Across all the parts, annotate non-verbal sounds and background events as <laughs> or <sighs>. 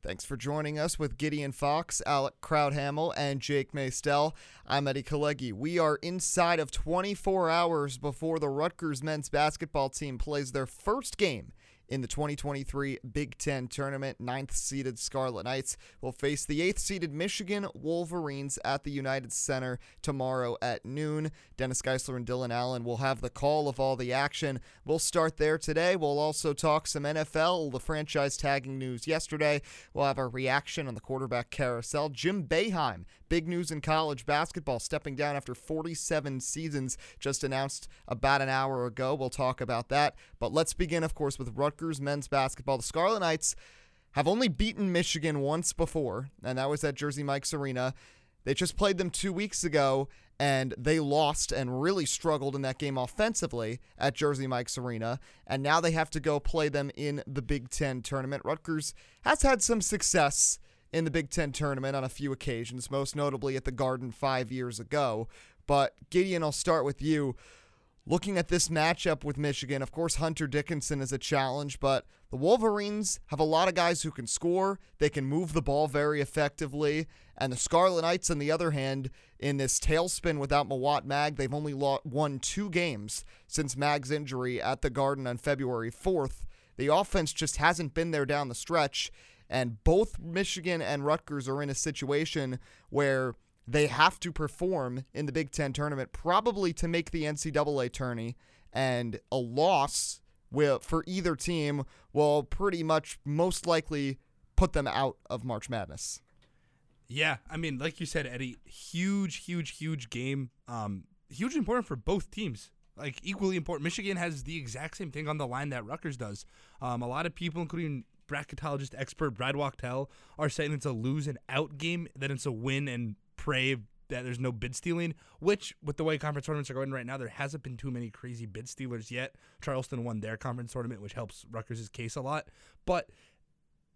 Thanks for joining us with Gideon Fox, Alec Crouthamel, and Jake Meystel. I'm Eddie Kalegi. We are inside of 24 hours before the Rutgers men's basketball team plays their first game in the 2023 Big Ten tournament. Ninth seeded Scarlet Knights will face the eighth seeded Michigan Wolverines at the United Center tomorrow at noon. Dennis Geisler and Dylan Allen will have the call of all the action. We'll start there today. We'll also talk some NFL, the franchise tagging news yesterday. We'll have our reaction on the quarterback carousel. Jim Boeheim Big news in college basketball, stepping down after 47 seasons, just announced about an hour ago. We'll talk about that. But let's begin, of course, with Rutgers men's basketball. The Scarlet Knights have only beaten Michigan once before, and that was at Jersey Mike's Arena. They just played them two weeks ago, and they lost and really struggled in that game offensively at Jersey Mike's Arena. And now they have to go play them in the Big Ten tournament. Rutgers has had some success in the Big Ten tournament on a few occasions, most notably at the Garden five years ago. But Gideon, I'll start with you. Looking at this matchup with Michigan, of course, Hunter Dickinson is a challenge, but the Wolverines have a lot of guys who can score. They can move the ball very effectively. And the Scarlet Knights, on the other hand, in this tailspin without Mawot Mag, they've only won two games since Mag's injury at the Garden on February 4th. The offense just hasn't been there down the stretch. And both Michigan and Rutgers are in a situation where they have to perform in the Big Ten tournament, probably to make the NCAA tourney. And a loss will, for either team will pretty much most likely put them out of March Madness. Yeah, I mean, like you said, Eddie, huge, huge, huge game. Um, hugely important for both teams. Like equally important. Michigan has the exact same thing on the line that Rutgers does. Um, a lot of people, including bracketologist expert Brad Wachtel are saying it's a lose and out game, that it's a win and pray that there's no bid stealing, which with the way conference tournaments are going right now, there hasn't been too many crazy bid stealers yet. Charleston won their conference tournament, which helps Rutgers' case a lot. But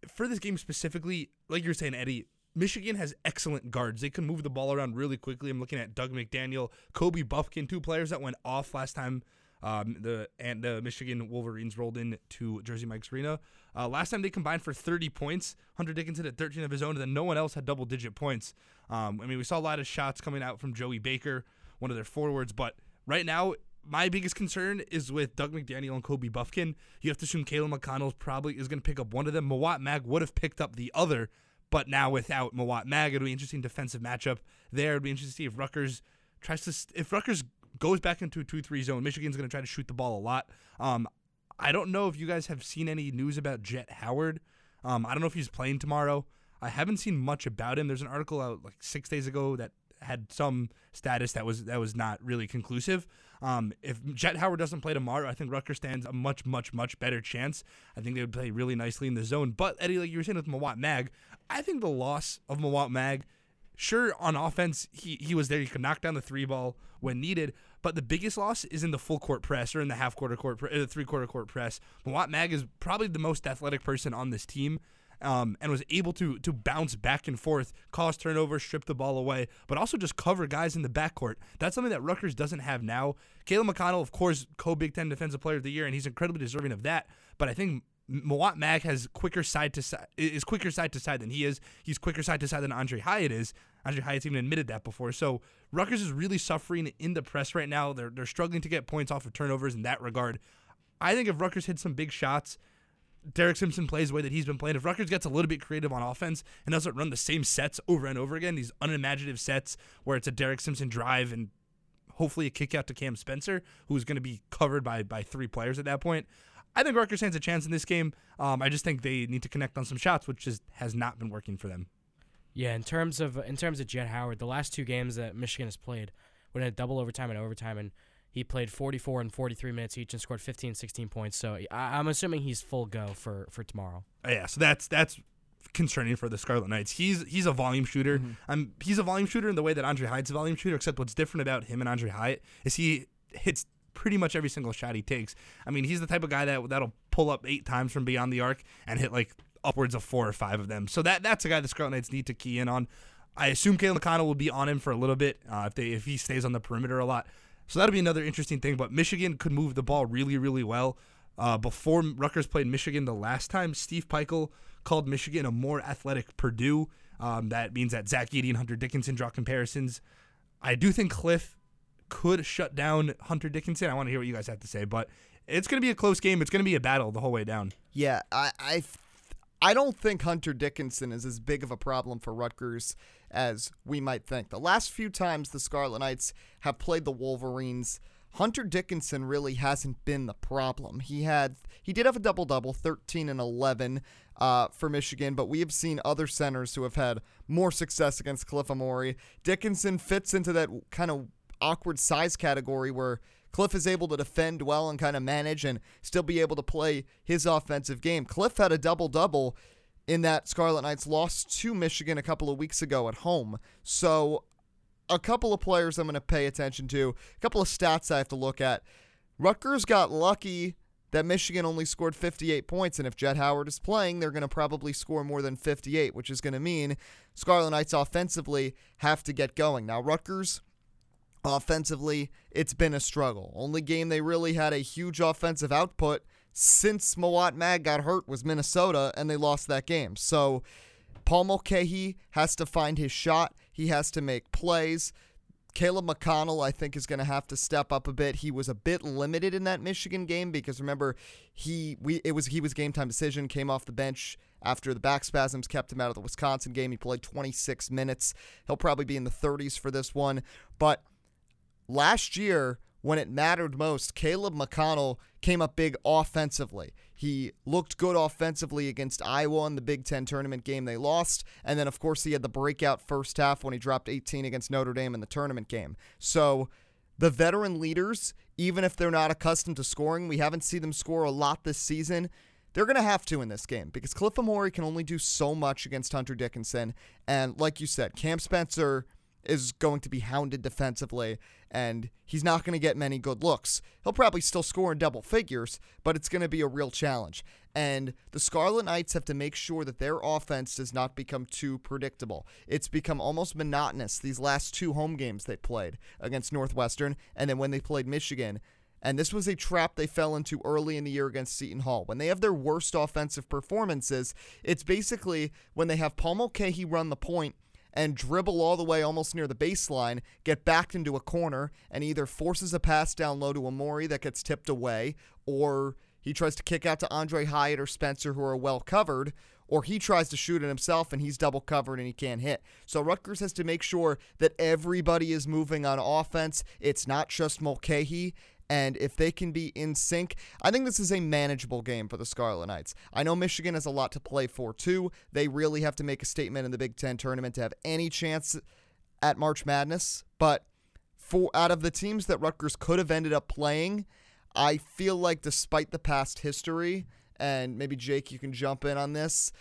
for this game specifically, like you're saying, Eddie, Michigan has excellent guards. They can move the ball around really quickly. I'm looking at Dug McDaniel, Kobe Bufkin, two players that went off last time um, the and the Michigan Wolverines rolled in to Jersey Mike's Arena. Uh, last time they combined for 30 points. Hunter Dickinson had 13 of his own, and then no one else had double digit points. Um, I mean, we saw a lot of shots coming out from Joey Baker, one of their forwards, but right now my biggest concern is with Dug McDaniel and Kobe Bufkin. You have to assume Caleb McConnell probably is going to pick up one of them. Mawot Mag would have picked up the other, but now without Mawot Mag, it'll be an interesting defensive matchup there. It'll be interesting to see if Rutgers tries to if Rutgers goes back into a 2 3 zone. Michigan's going to try to shoot the ball a lot. Um, I don't know if you guys have seen any news about Jett Howard. Um, I don't know if he's playing tomorrow. I haven't seen much about him. There's an article out like six days ago that had some status that was that was not really conclusive. Um, if Jett Howard doesn't play tomorrow, I think Rutgers stands a much, much, much better chance. I think they would play really nicely in the zone. But Eddie, like you were saying with Mawot Mag, I think the loss of Mawot Mag, sure on offense he he was there. He could knock down the three ball when needed, but the biggest loss is in the full court press or in the half quarter court, pre- the three quarter court press. Mawot Mag is probably the most athletic person on this team. Um, and was able to to bounce back and forth, cause turnover, strip the ball away, but also just cover guys in the backcourt. That's something that Rutgers doesn't have now. Caleb McConnell, of course, co Big Ten Defensive Player of the Year, and he's incredibly deserving of that. But I think Mawot Mag has quicker side to side is quicker side to side than he is. He's quicker side to side than Aundre Hyatt is. Aundre Hyatt's even admitted that before. So Rutgers is really suffering in the press right now. They're they're struggling to get points off of turnovers in that regard. I think if Rutgers hits some big shots, Derek Simpson plays the way that he's been playing. If Rutgers gets a little bit creative on offense and doesn't run the same sets over and over again, these unimaginative sets where it's a Derek Simpson drive and hopefully a kick out to Cam Spencer, who's going to be covered by by three players at that point. I think Rutgers stands a chance in this game. Um, I just think they need to connect on some shots, which just has not been working for them. Yeah, in terms of in terms of Jett Howard, the last two games that Michigan has played went in double overtime and overtime, and he played 44 and 43 minutes each and scored 15, 16 points. So I, am assuming he's full go for for tomorrow. Oh, yeah, so that's that's concerning for the Scarlet Knights. He's he's a volume shooter. Mm-hmm. Um, he's a volume shooter in the way that Aundre Hyatt's a volume shooter. Except what's different about him and Aundre Hyatt is he hits pretty much every single shot he takes. I mean, he's the type of guy that that'll pull up eight times from beyond the arc and hit like upwards of four or five of them. So that that's a guy the Scarlet Knights need to key in on. I assume Caleb McConnell will be on him for a little bit uh, if they if he stays on the perimeter a lot. So that'll be another interesting thing. But Michigan could move the ball really really well. Uh, before Rutgers played Michigan the last time, Steve Pikiell called Michigan a more athletic Purdue. Um, that means that Zach Edey and Hunter Dickinson draw comparisons. I do think Cliff could shut down Hunter Dickinson. I want to hear what you guys have to say, but it's going to be a close game. It's going to be a battle the whole way down. Yeah, I, I, I don't think Hunter Dickinson is as big of a problem for Rutgers as we might think. The last few times the Scarlet Knights have played the Wolverines, Hunter Dickinson really hasn't been the problem. He had he did have a double double, 13 and 11 uh, for Michigan, but we have seen other centers who have had more success against Cliff Omoruyi. Dickinson fits into that kind of awkward size category where Cliff is able to defend well and kind of manage and still be able to play his offensive game. Cliff had a double double in that Scarlet Knights lost to Michigan a couple of weeks ago at home. So, a couple of players I'm going to pay attention to, a couple of stats I have to look at. Rutgers got lucky that Michigan only scored 58 points, and if Jett Howard is playing, they're going to probably score more than 58, which is going to mean Scarlet Knights offensively have to get going. Now, Rutgers offensively, it's been a struggle. Only game they really had a huge offensive output since Mawot Mag got hurt was Minnesota, and they lost that game. So Paul Mulcahy has to find his shot. He has to make plays. Caleb McConnell, I think, is going to have to step up a bit. He was a bit limited in that Michigan game because remember, he we it was he was game time decision. Came off the bench after the back spasms kept him out of the Wisconsin game. He played 26 minutes. He'll probably be in the 30s for this one, but last year when it mattered most, Caleb McConnell came up big offensively. He looked good offensively against Iowa in the Big Ten tournament game they lost. And then, of course, he had the breakout first half when he dropped 18 against Notre Dame in the tournament game. So the veteran leaders, even if they're not accustomed to scoring, we haven't seen them score a lot this season. They're going to have to in this game because Cliff Omoruyi can only do so much against Hunter Dickinson. And like you said, Cam Spencer is going to be hounded defensively, and he's not going to get many good looks. He'll probably still score in double figures, but it's going to be a real challenge. And the Scarlet Knights have to make sure that their offense does not become too predictable. It's become almost monotonous these last two home games they played against Northwestern, and then when they played Michigan. And this was a trap they fell into early in the year against Seton Hall. When they have their worst offensive performances, it's basically when they have Paul Mulcahy run the point and dribble all the way almost near the baseline, get backed into a corner, and either forces a pass down low to Omoruyi that gets tipped away, or he tries to kick out to Aundre Hyatt or Spencer who are well covered, or he tries to shoot it himself and he's double covered and he can't hit. So Rutgers has to make sure that everybody is moving on offense. It's not just Mulcahy. And if they can be in sync, I think this is a manageable game for the Scarlet Knights. I know Michigan has a lot to play for, too. They really have to make a statement in the Big Ten tournament to have any chance at March Madness. But for out of the teams that Rutgers could have ended up playing, I feel like despite the past history, and maybe Jake, you can jump in on this,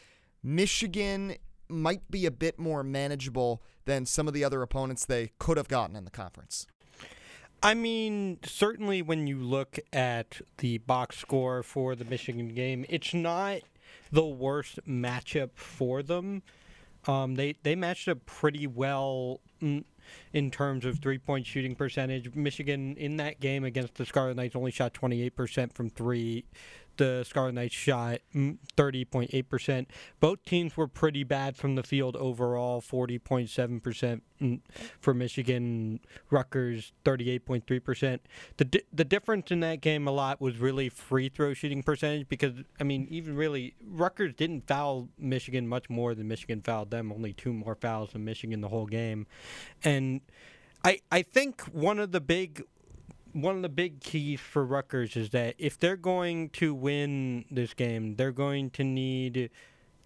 Michigan might be a bit more manageable than some of the other opponents they could have gotten in the conference. I mean, certainly when you look at the box score for the Michigan game, it's not the worst matchup for them. Um, they they matched up pretty well in, terms of three point shooting percentage. Michigan in that game against the Scarlet Knights only shot 28% from three the Scarlet Knights shot mm, 30.8%. Both teams were pretty bad from the field overall 40.7% mm, for Michigan, Rutgers 38.3%. The, di- the difference in that game a lot was really free throw shooting percentage because, I mean, even really, Rutgers didn't foul Michigan much more than Michigan fouled them, only two more fouls than Michigan the whole game. And I, I think one of the big one of the big keys for Rutgers is that if they're going to win this game, they're going to need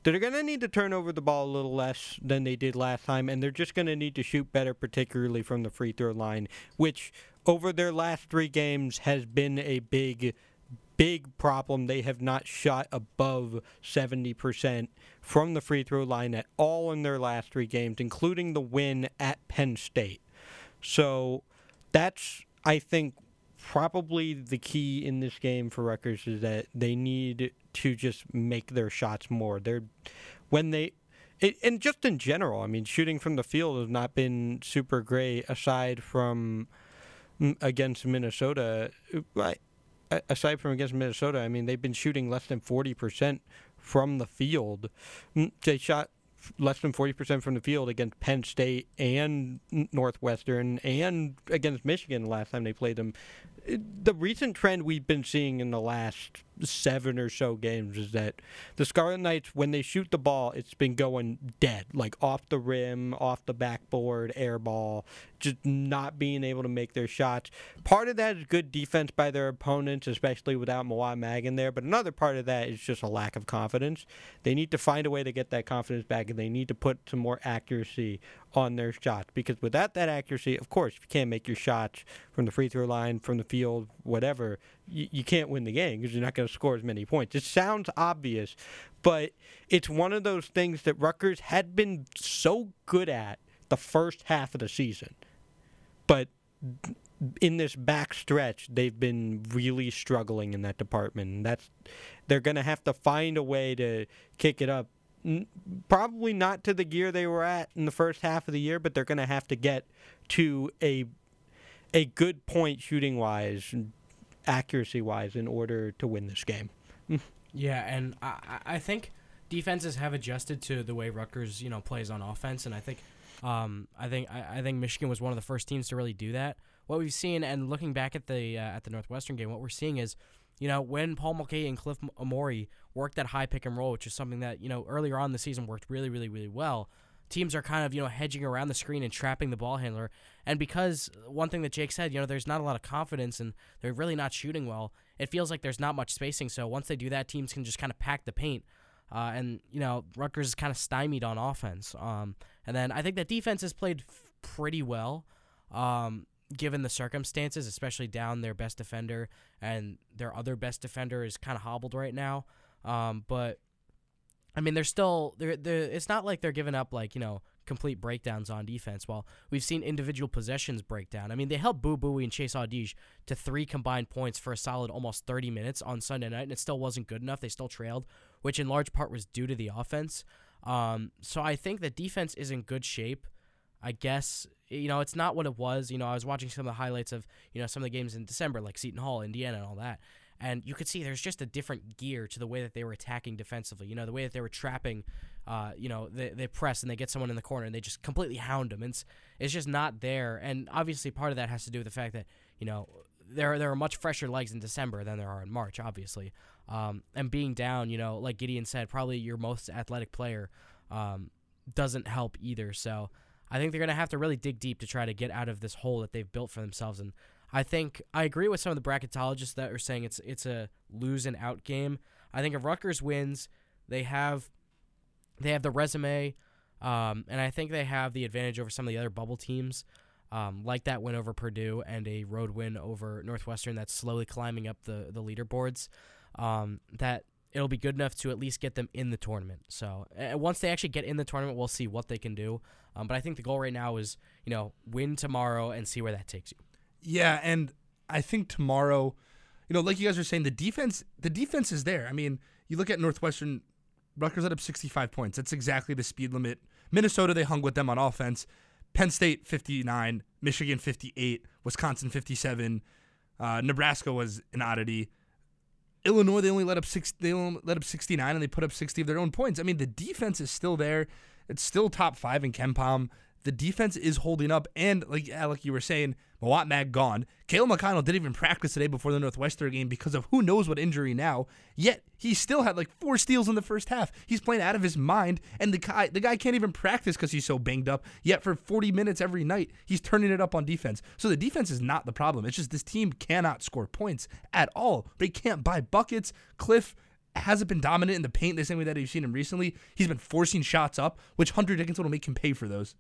they're going to need to turn over the ball a little less than they did last time, and they're just going to need to shoot better, particularly from the free throw line, which over their last three games has been a big big problem. They have not shot above 70% from the free throw line at all in their last three games, including the win at Penn State. So that's, I think, probably the key in this game for Rutgers is that they need to just make their shots more. They're when they it, and just in general, I mean, shooting from the field has not been super great aside from mm, against Minnesota. Aside from against Minnesota, I mean, they've been shooting less than forty percent from the field. Mm, they shot less than 40% from the field against Penn State and Northwestern and against Michigan the last time they played them. The recent trend we've been seeing in the last seven or so games is that the Scarlet Knights, when they shoot the ball, it's been going dead, like off the rim, off the backboard, air ball, just not being able to make their shots. Part of that is good defense by their opponents, especially without Mawot Mag in there, but another part of that is just a lack of confidence. They need to find a way to get that confidence back, and they need to put some more accuracy on their shots because without that accuracy, of course, if you can't make your shots from the free throw line, from the field, whatever, you, you can't win the game because you're not going to score as many points. It sounds obvious, but it's one of those things that Rutgers had been so good at the first half of the season. But in this back stretch, they've been really struggling in that department. And that's they're going to have to find a way to kick it up. Probably not to the gear they were at in the first half of the year, but they're going to have to get to a a good point shooting wise, accuracy wise, in order to win this game. yeah, and I I think defenses have adjusted to the way Rutgers you know plays on offense, and I think um I think I, I think Michigan was one of the first teams to really do that. What we've seen, and looking back at the uh, at the Northwestern game, what we're seeing is you know, when Paul Mulcahy and Cliff Omoruyi worked that high pick and roll, which is something that, you know, earlier on the season worked really, really, really well, teams are kind of, you know, hedging around the screen and trapping the ball handler. And because one thing that Jake said, you know, there's not a lot of confidence and they're really not shooting well, it feels like there's not much spacing. So once they do that, teams can just kind of pack the paint. Uh, and, you know, Rutgers is kind of stymied on offense. Um, and then I think that defense has played f- pretty well. Um, given the circumstances, especially down their best defender and their other best defender is kind of hobbled right now. Um, but I mean, they're still they're, they're it's not like they're giving up like you know complete breakdowns on defense. While we've seen individual possessions break down. I mean, they held Boo Buie and Chase Audige to three combined points for a solid almost 30 minutes on Sunday night, and it still wasn't good enough. They still trailed, which in large part was due to the offense. Um, so I think the defense is in good shape. I guess you know it's not what it was. You know, I was watching some of the highlights of you know some of the games in December, like Seton Hall, Indiana, and all that, and you could see there's just a different gear to the way that they were attacking defensively. You know, the way that they were trapping. Uh, you know, they, they press and they get someone in the corner and they just completely hound them. It's it's just not there, and obviously part of that has to do with the fact that you know there there are much fresher legs in December than there are in March, obviously. Um, and being down, you know, like Gideon said, probably your most athletic player um, doesn't help either. So I think they're going to have to really dig deep to try to get out of this hole that they've built for themselves. And I think I agree with some of the bracketologists that are saying it's it's a lose and out game. I think if Rutgers wins, they have they have the resume, um, and I think they have the advantage over some of the other bubble teams, um, like that win over Purdue and a road win over Northwestern that's slowly climbing up the the leaderboards. Um, that it'll be good enough to at least get them in the tournament. So uh, once they actually get in the tournament, we'll see what they can do. Um, but I think the goal right now is you know win tomorrow and see where that takes you. Yeah, and I think tomorrow, you know, like you guys are saying, the defense the defense is there. I mean, you look at Northwestern, Rutgers let up 65 points. That's exactly the speed limit. Minnesota they hung with them on offense. Penn State 59, Michigan 58, Wisconsin 57. Uh, Nebraska was an oddity. Illinois they only let up six they only let up 69 and they put up 60 of their own points. I mean the defense is still there. It's still top 5 in KenPom. The defense is holding up and like like you were saying, Mawot Mag gone. Caleb McConnell didn't even practice today before the Northwestern game because of who knows what injury now. Yet he still had like four steals in the first half. He's playing out of his mind, and the guy the guy can't even practice because he's so banged up. Yet for 40 minutes every night, he's turning it up on defense. So the defense is not the problem. It's just this team cannot score points at all. They can't buy buckets. Cliff hasn't been dominant in the paint the same way that you've seen him recently. He's been forcing shots up, which Hunter Dickinson will make him pay for those.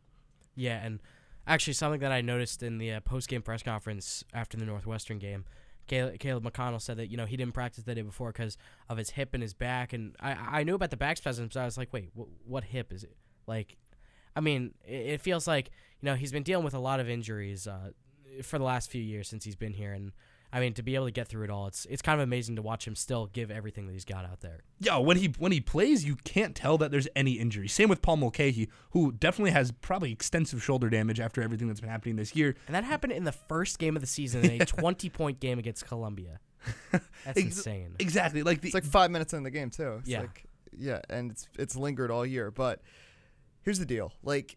Yeah, and actually something that I noticed in the uh, post game press conference after the Northwestern game, Caleb, McConnell said that you know he didn't practice the day before because of his hip and his back, and I I knew about the back spasms. So I was like, wait, wh- what hip is it? Like, I mean, it, it feels like you know he's been dealing with a lot of injuries uh, for the last few years since he's been here, and I mean to be able to get through it all, it's it's kind of amazing to watch him still give everything that he's got out there. Yeah, when he when he plays, you can't tell that there's any injury. Same with Paul Mulcahy, who definitely has probably extensive shoulder damage after everything that's been happening this year. And that happened in the first game of the season in a <laughs> 20 point game against Columbia. <laughs> That's Ex- insane. Exactly, like the It's like five minutes in the game too. It's Yeah. like yeah, and it's it's lingered all year. But here's the deal: like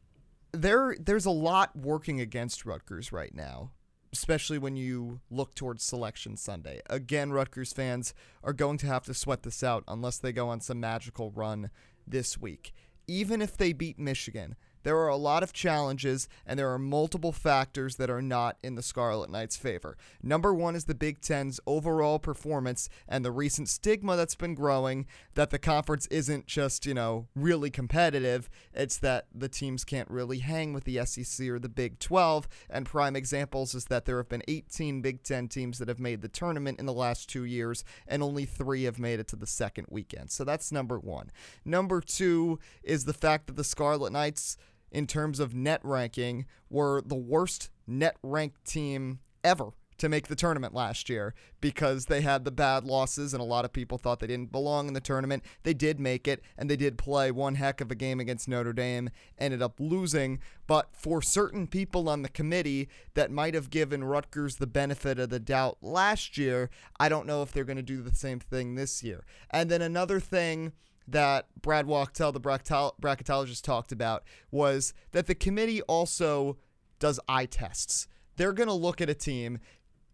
there there's a lot working against Rutgers right now, especially when you look towards Selection Sunday. Again, Rutgers fans are going to have to sweat this out unless they go on some magical run this week. Even if they beat Michigan, there are a lot of challenges and there are multiple factors that are not in the Scarlet Knights' favor. Number one is the Big Ten's overall performance and the recent stigma that's been growing that the conference isn't just, you know, really competitive. It's that the teams can't really hang with the SEC or the Big 12. And prime examples is that there have been 18 Big Ten teams that have made the tournament in the last two years, and only three have made it to the second weekend. So that's number one. Number two is the fact that the Scarlet Knights in terms of net ranking, were the worst net ranked team ever to make the tournament last year because they had the bad losses and a lot of people thought they didn't belong in the tournament. They did make it and they did play one heck of a game against Notre Dame, ended up losing. But for certain people on the committee that might have given Rutgers the benefit of the doubt last year, I don't know if they're going to do the same thing this year. And then another thing that Brad Wachtel, the bracketologist, talked about was that the committee also does eye tests. They're going to look at a team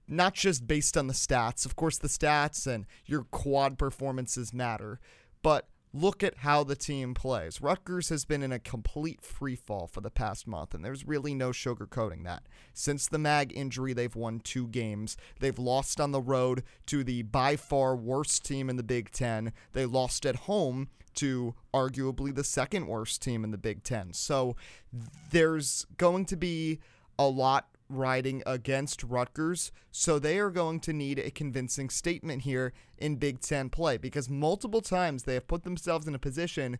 not just based on the stats. Of course, the stats and your quad performances matter, but look at how the team plays. Rutgers has been in a complete free fall for the past month, and there's really no sugarcoating that. Since the Mag injury, they've won two games. They've lost on the road to the by far worst team in the Big Ten. They lost at home to arguably the second worst team in the Big Ten. So there's going to be a lot riding against Rutgers, so they are going to need a convincing statement here in Big Ten play because multiple times they have put themselves in a position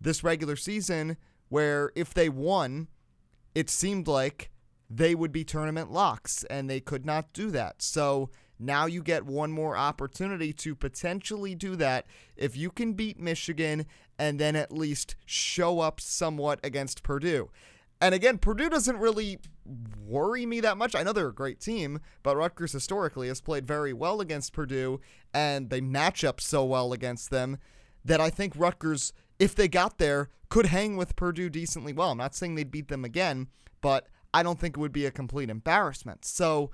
this regular season where if they won, it seemed like they would be tournament locks, and they could not do that. So now you get one more opportunity to potentially do that if you can beat Michigan and then at least show up somewhat against Purdue. And again, Purdue doesn't really worry me that much. I know they're a great team, but Rutgers historically has played very well against Purdue, and they match up so well against them that I think Rutgers, if they got there, could hang with Purdue decently well. I'm not saying they'd beat them again, but I don't think it would be a complete embarrassment. So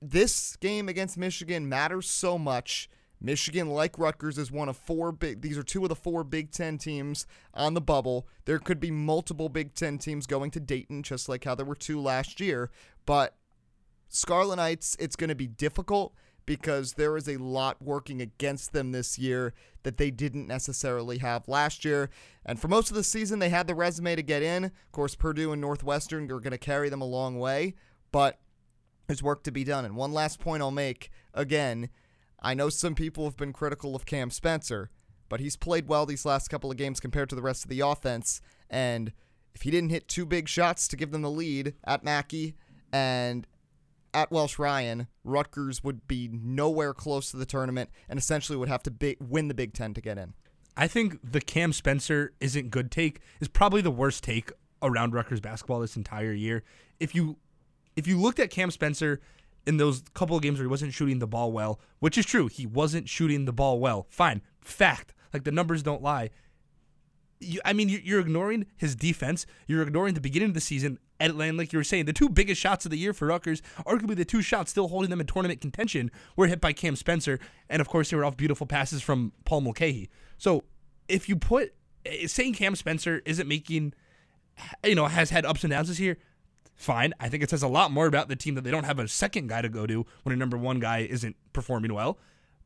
this game against Michigan matters so much. Michigan, like Rutgers, is one of four big. These are two of the four Big Ten teams on the bubble. There could be multiple Big Ten teams going to Dayton, just like how there were two last year. But Scarlet Knights, it's going to be difficult because there is a lot working against them this year that they didn't necessarily have last year. And for most of the season, they had the resume to get in. Of course, Purdue and Northwestern are going to carry them a long way, but there's work to be done. And one last point I'll make again, I know some people have been critical of Cam Spencer, but he's played well these last couple of games compared to the rest of the offense. And if he didn't hit two big shots to give them the lead at Mackey and at Welsh Ryan, Rutgers would be nowhere close to the tournament and essentially would have to bi- win the Big Ten to get in. I think the Cam Spencer isn't good take is probably the worst take around Rutgers basketball this entire year. If you if you looked at Cam Spencer in those couple of games where he wasn't shooting the ball well, which is true, he wasn't shooting the ball well. Fine, fact. Like the numbers don't lie. You, I mean, you- you're ignoring his defense. You're ignoring the beginning of the season. And like you were saying, the two biggest shots of the year for Rutgers, arguably the two shots still holding them in tournament contention, were hit by Cam Spencer, and of course they were off beautiful passes from Paul Mulcahy. So if you put eh, saying Cam Spencer isn't making, you know, has had ups and downs this year, fine. I think it says a lot more about the team that they don't have a second guy to go to when a number one guy isn't performing well,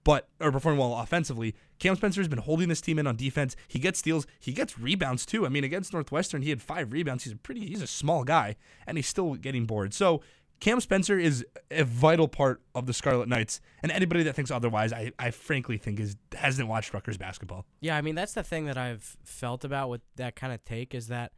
but or performing well offensively. Cam Spencer has been holding this team in on defense. He gets steals, he gets rebounds too. I mean, against Northwestern, he had five rebounds. He's a pretty, he's a small guy, and he's still getting bored. So Cam Spencer is a vital part of the Scarlet Knights, and anybody that thinks otherwise, I, I frankly think is hasn't watched Rutgers basketball. Yeah, I mean that's the thing that I've felt about with that kind of take is that,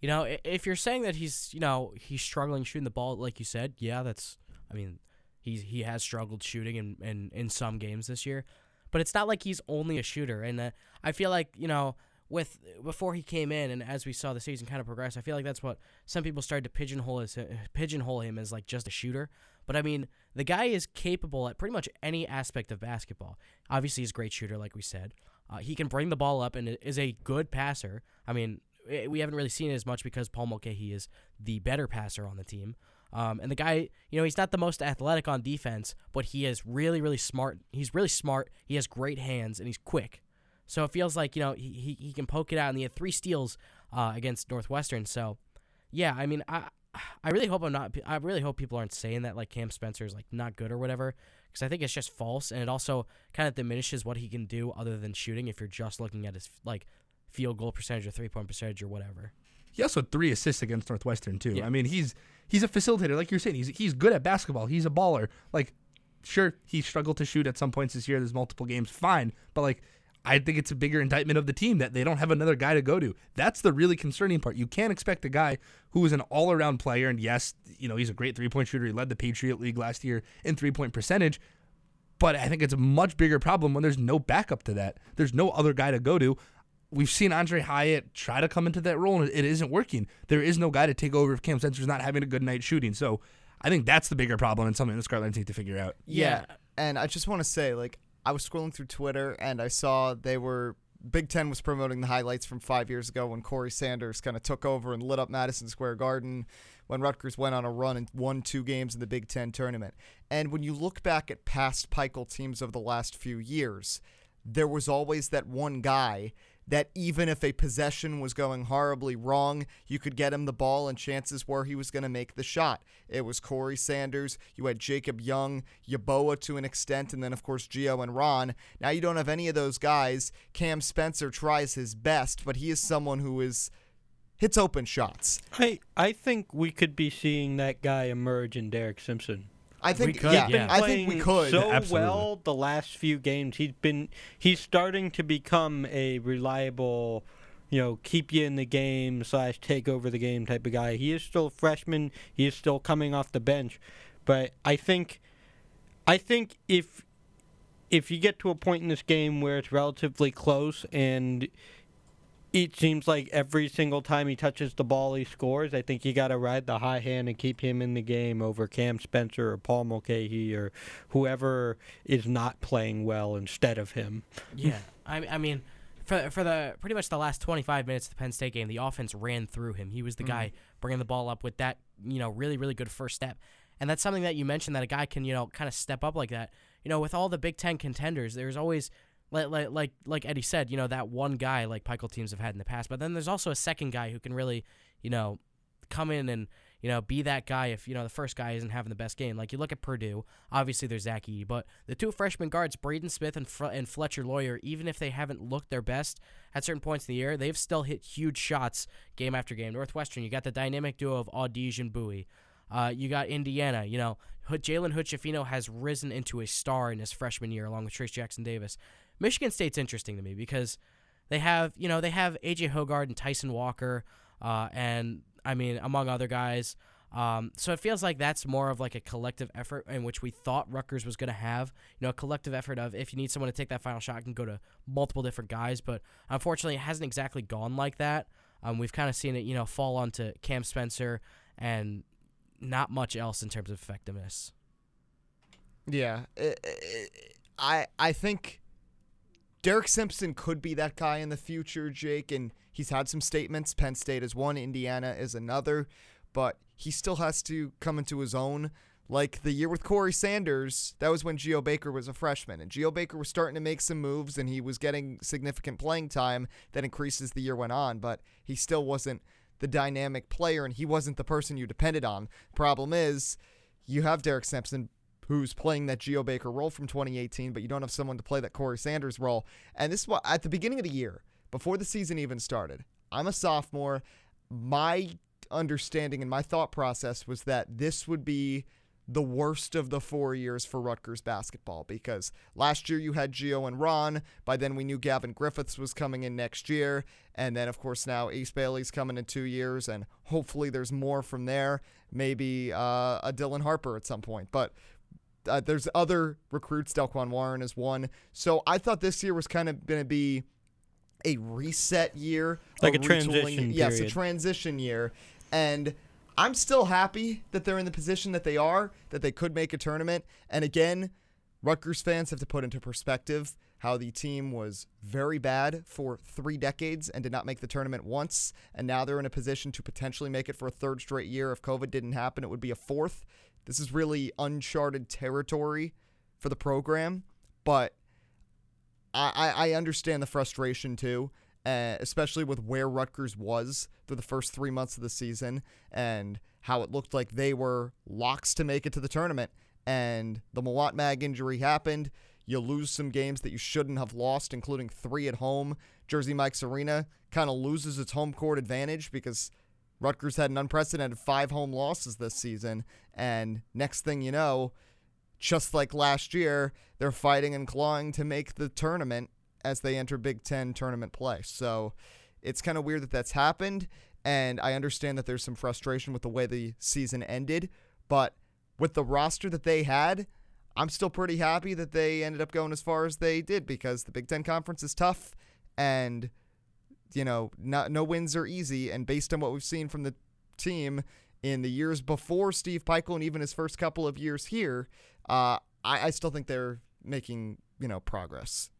you know, if you're saying that he's, you know, he's struggling shooting the ball, like you said, yeah, that's, I mean, he's he has struggled shooting in in, in some games this year, but it's not like he's only a shooter, and uh, I feel like you know. With before he came in, and as we saw the season kind of progress, I feel like that's what some people started to pigeonhole as pigeonhole him as like just a shooter. But I mean, the guy is capable at pretty much any aspect of basketball. Obviously, he's a great shooter, like we said. Uh, he can bring the ball up and is a good passer. I mean, we haven't really seen it as much because Paul Mulcahy is the better passer on the team. Um, and the guy, you know, he's not the most athletic on defense, but he is really, really smart. He's really smart. He has great hands and he's quick. So it feels like you know he, he, he can poke it out, and he had three steals uh, against Northwestern. So yeah, I mean I I really hope I'm not. I really hope people aren't saying that like Cam Spencer is like not good or whatever, because I think it's just false, and it also kind of diminishes what he can do other than shooting if you're just looking at his like field goal percentage or three point percentage or whatever. He also had three assists against Northwestern too. Yeah. I mean, he's he's a facilitator, like you're saying. He's he's good at basketball. He's a baller. Like, sure, he struggled to shoot at some points this year. There's multiple games, fine, but like. I think it's a bigger indictment of the team that they don't have another guy to go to. That's the really concerning part. You can't expect a guy who is an all-around player, and yes, you know he's a great three-point shooter. He led the Patriot League last year in three-point percentage, but I think it's a much bigger problem when there's no backup to that. There's no other guy to go to. We've seen Aundre Hyatt try to come into that role, and it isn't working. There is no guy to take over if Cam Spencer's not having a good night shooting. So I think that's the bigger problem and something the Scarlets need to figure out. Yeah. And I just want to say, like, I was scrolling through Twitter and I saw they were Big Ten was promoting the highlights from five years ago when Corey Sanders kind of took over and lit up Madison Square Garden when Rutgers went on a run and won two games in the Big Ten tournament. And when you look back at past Pikiell teams of the last few years, there was always that one guy that even if a possession was going horribly wrong, you could get him the ball and chances were he was going to make the shot. It was Corey Sanders, you had Jacob Young, Yaboa to an extent, and then of course Geo and Ron. Now you don't have any of those guys. Cam Spencer tries his best, but he is someone who is hits open shots. I I think we could be seeing that guy emerge in Derek Simpson. I think could, yeah, yeah. I think we could. so Absolutely. well the last few games. He's been he's starting to become a reliable, you know, keep you in the game slash take over the game type of guy. He is still a freshman. He is still coming off the bench, but I think, I think if if you get to a point in this game where it's relatively close and it seems like every single time he touches the ball, he scores. I think you got to ride the high hand and keep him in the game over Cam Spencer or Paul Mulcahy or whoever is not playing well instead of him. Yeah, I, I mean, for for the pretty much the last 25 minutes of the Penn State game, the offense ran through him. He was the guy mm-hmm. bringing the ball up with that, you know, really really good first step. And that's something that you mentioned that a guy can, you know, kind of step up like that. You know, with all the Big Ten contenders, there's always like like like like Eddie said, you know, that one guy like Pikiell teams have had in the past. But then there's also a second guy who can really, you know, come in and you know be that guy if you know the first guy isn't having the best game. Like you look at Purdue, obviously there's Zach Edey, but the two freshman guards, Braden Smith and and Fletcher Loyer, even if they haven't looked their best at certain points in the year, they've still hit huge shots game after game. Northwestern, you got the dynamic duo of Audige and Buie. Uh, you got Indiana. You know, Jalen Hood has risen into a star in his freshman year, along with Trayce Jackson Davis. Michigan State's interesting to me because they have, you know, they have AJ Hoggard and Tyson Walker, uh, and I mean, among other guys. Um, so it feels like that's more of like a collective effort in which we thought Rutgers was going to have, you know, a collective effort of if you need someone to take that final shot, it can go to multiple different guys. But unfortunately, it hasn't exactly gone like that. Um, we've kind of seen it, you know, fall onto Cam Spencer and not much else in terms of effectiveness. Yeah, I- I- I I think Derek Simpson could be that guy in the future, Jake, and he's had some statements. Penn State is one, Indiana is another, but he still has to come into his own. Like the year with Corey Sanders, that was when Geo Baker was a freshman, and Geo Baker was starting to make some moves, and he was getting significant playing time that increased as the year went on, but he still wasn't the dynamic player, and he wasn't the person you depended on. Problem is, you have Derek Simpson who's playing that Geo Baker role from 2018, but you don't have someone to play that Corey Sanders role. And this is what at the beginning of the year, before the season even started, I'm a sophomore. My understanding and my thought process was that this would be the worst of the four years for Rutgers basketball because last year you had Geo and Ron. By then we knew Gavin Griffiths was coming in next year. And then, of course, now Ace Bailey's coming in two years. And hopefully there's more from there. Maybe uh, a Dylan Harper at some point. But uh, there's other recruits. Delquan Warren is one. So I thought this year was kind of going to be a reset year, Like a retooling- transition Yes, a transition year, and I'm still happy that they're in the position that they are, that they could make a tournament. And again, Rutgers fans have to put into perspective how the team was very bad for three decades and did not make the tournament once, and now they're in a position to potentially make it for a third straight year. If COVID didn't happen, it would be a fourth. This is really uncharted territory for the program, but I, I understand the frustration too, uh, especially with where Rutgers was through the first three months of the season and how it looked like they were locks to make it to the tournament. And the Mawot Mag injury happened. You lose some games that you shouldn't have lost, including three at home. Jersey Mike's Arena kind of loses its home court advantage because Rutgers had an unprecedented five home losses this season. And next thing you know, just like last year, they're fighting and clawing to make the tournament as they enter Big Ten tournament play. So it's kind of weird that that's happened. And I understand that there's some frustration with the way the season ended. But with the roster that they had, I'm still pretty happy that they ended up going as far as they did because the Big Ten Conference is tough. And, you know, not, no wins are easy. And based on what we've seen from the team in the years before Steve Pikiell and even his first couple of years here, uh, I, I still think they're making, you know, progress.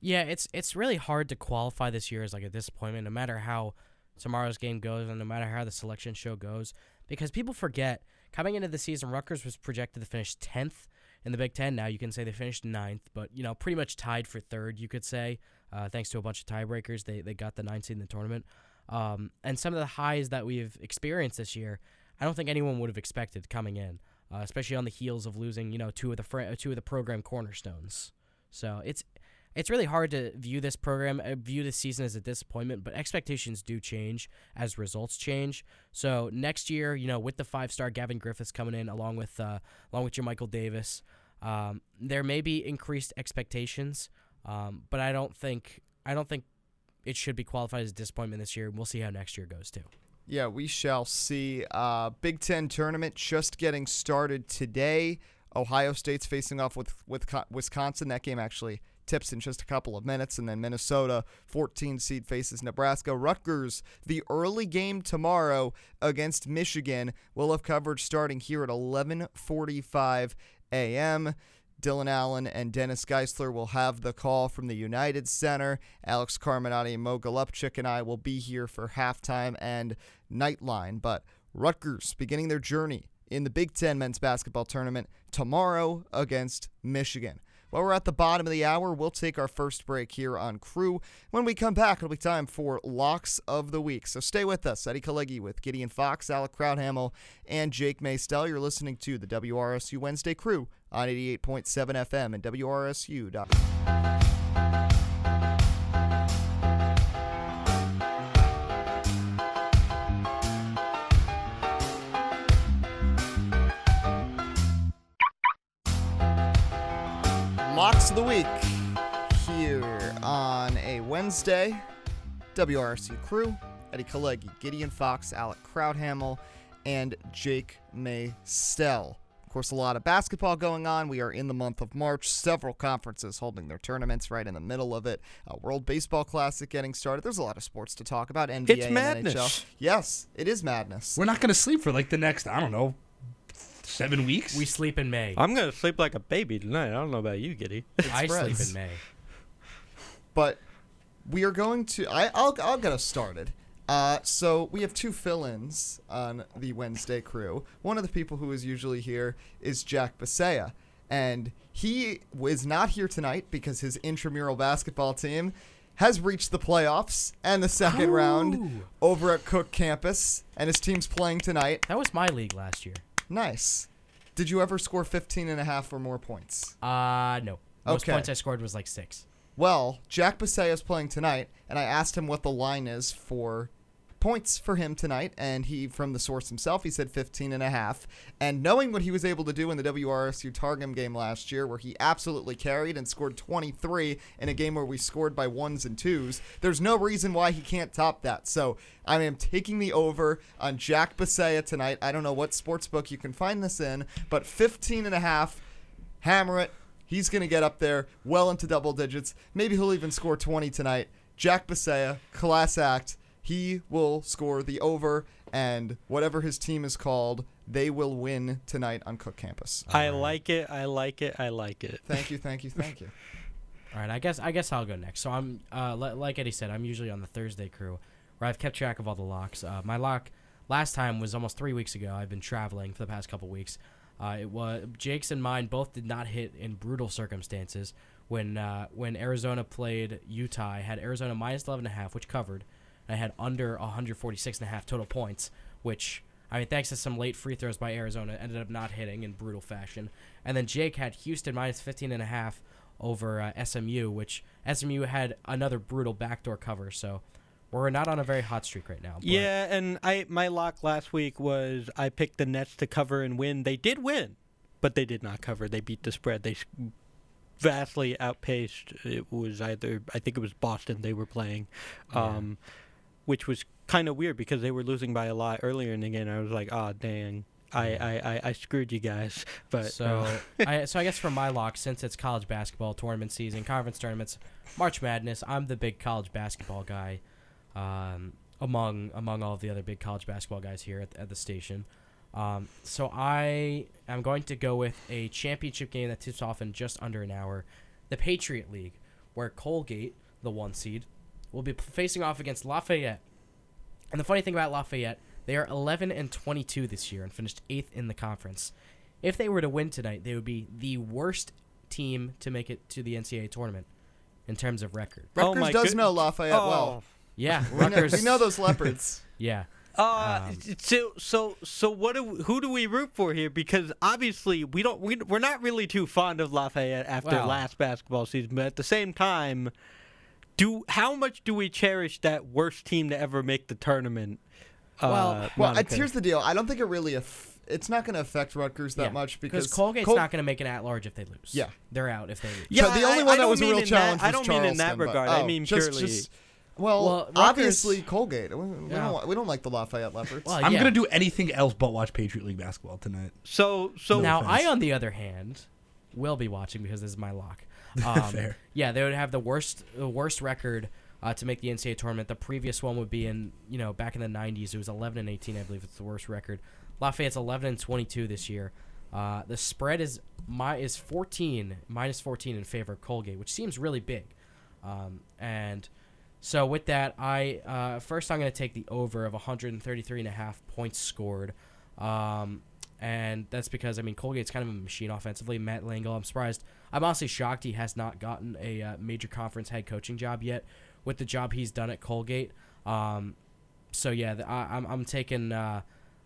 Yeah, it's it's really hard to qualify this year as like a disappointment, no matter how tomorrow's game goes and no matter how the selection show goes, because people forget coming into the season, Rutgers was projected to finish tenth in the Big Ten. Now you can say they finished ninth, but you know pretty much tied for third. You could say, uh, thanks to a bunch of tiebreakers, they they got the ninth seed in the tournament. Um, and some of the highs that we've experienced this year, I don't think anyone would have expected coming in, uh, especially on the heels of losing you know two of the fr- two of the program cornerstones. So it's it's really hard to view this program, uh, view this season as a disappointment, but expectations do change as results change. So next year, you know, with the five-star Gavin Griffiths coming in, along with uh, along with Jamichael Davis, um, there may be increased expectations, um, but I don't think I don't think it should be qualified as a disappointment this year. We'll see how next year goes too. Yeah, we shall see. Uh, Big Ten tournament just getting started today. Ohio State's facing off with with Wisconsin. That game actually tips in just a couple of minutes, and then Minnesota, 14 seed, faces Nebraska. Rutgers, the early game tomorrow against Michigan. We'll have coverage starting here at 11:45 a.m. Dylan Allen and Dennis Geisler will have the call from the United Center. Alex Carminati and Mo Golubchik and I will be here for halftime and nightline. But Rutgers beginning their journey in the Big Ten men's basketball tournament tomorrow against Michigan. Well, we're at the bottom of the hour. We'll take our first break here on Crew. When we come back, it'll be time for Locks of the Week. So stay with us. Eddie Kalegi with Gideon Fox, Alec Crouthamel, and Jake Meystel. You're listening to the WRSU Wednesday Crew on 88.7 FM and WRSU.com. Of the Week here on a Wednesday. WRC crew, Eddie Kalegi, Gideon Fox, Alec Crouthamel, and Jake Meystel. Of course, a lot of basketball going on. We are in the month of March. Several conferences holding their tournaments right in the middle of it. A World Baseball Classic getting started. There's a lot of sports to talk about. NBA It's and madness. NHL. Yes, it is madness. We're not gonna sleep for like the next I don't know seven weeks. We sleep in May. I'm gonna sleep like a baby tonight. I don't know about you, Giddy. I sleep in May. but we are going to I, I'll, I'll get us started uh, so we have two fill-ins on the wednesday crew one of the people who is usually here is jack Basea, and he is not here tonight because his intramural basketball team has reached the playoffs and the second round over at cook campus and his team's playing tonight That was my league last year. Nice did you ever score 15 and a half or more points Uh no. Most Okay. points I scored was like six. Well, Jack Basea is playing tonight, and I asked him what the line is for points for him tonight, and he, from the source himself, he said 15 and a half. And knowing what he was able to do in the WRSU Targum game last year, where he absolutely carried and scored 23 in a game where we scored by ones and twos, there's no reason why he can't top that. So I am taking the over on Jack Basaya tonight. I don't know what sports book you can find this in, but 15 and a half. Hammer it. He's going to get up there well into double digits. Maybe he'll even score 20 tonight. Jack Basaya, class act. He will score the over, and whatever his team is called, they will win tonight on Cook Campus. I like it. I like it. I like it. Thank you, thank you, thank you. <laughs> All right, I guess I guess I'll go next. So I'm uh, li- like Eddie said, I'm usually on the Thursday crew, where I've kept track of all the locks. Uh, my lock last time was almost three weeks ago. I've been traveling for the past couple weeks. Uh, it was Jake's and mine both did not hit in brutal circumstances. When uh, when Arizona played Utah, I had Arizona minus 11 and a half, which covered. I had under 146 and a half total points, which I mean, thanks to some late free throws by Arizona, ended up not hitting in brutal fashion. And then Jake had Houston minus 15 and a half over uh, SMU, which SMU had another brutal backdoor cover. So we're not on a very hot streak right now. Yeah, and I my lock last week was I picked the Nets to cover and win. They did win, but they did not cover. They beat the spread. They vastly outpaced. It was either I think it was Boston they were playing, Yeah. um, which was kind of weird because they were losing by a lot earlier in the game. I was like, oh dang. I, I, I, I screwed you guys, <laughs> but so uh, I <laughs> so I guess for my lock, since it's college basketball tournament season, conference tournaments, March Madness, I'm the big college basketball guy, um, among among all of the other big college basketball guys here at, at the station. Um, so I am going to go with a championship game that tips off in just under an hour, the Patriot League, where Colgate, the one seed, will be facing off against Lafayette. And the funny thing about Lafayette, they are 11 and 22 this year and finished eighth in the conference. If they were to win tonight, they would be the worst team to make it to the NCAA tournament in terms of record. Oh Rutgers my does good- know Lafayette oh. well. Yeah, <laughs> We know, Rutgers. we know those leopards. <laughs> Yeah, Uh, Um, so so so what do who do we root for here? Because obviously we don't we, we're not really too fond of Lafayette after Well- last basketball season, but at the same time, do how much do we cherish that worst team to ever make the tournament? Well- uh, Well, Monica? it's, here's the deal. I don't think it really. Aff- it's not going to affect Rutgers that yeah. much because Colgate's Col- not going to make an at-large if they lose. Yeah. they're out if they lose. Yeah, so the only I- one I that don't was a real in that- challenge I was don't mean in that Charleston, but- regard. I oh, mean just- purely- just- well, Well, Rutgers- obviously Colgate. We, we Yeah. don't, we don't like the Lafayette Leopards. Well, I'm gonna do anything else but watch Patriot League basketball tonight. So so now offense. I, on the other hand, will be watching because this is my lock. <laughs> Um, Fair. Yeah, they would have the worst the worst record uh, to make the NCAA tournament. The previous one would be in you know back in the 90s. It was 11 and 18, I believe. It's the worst record. Lafayette's 11 and 22 this year. Uh, the spread is my is 14 minus 14 in favor of Colgate, which seems really big. Um, and so with that, I uh, first I'm going to take the over of 133 and a half points scored. Um, and that's because I mean Colgate's kind of a machine offensively. Matt Langel, I'm surprised. I'm honestly shocked he has not gotten a uh, major conference head coaching job yet. With the job he's done at Colgate, um, so yeah, the, I, I'm I'm taking uh,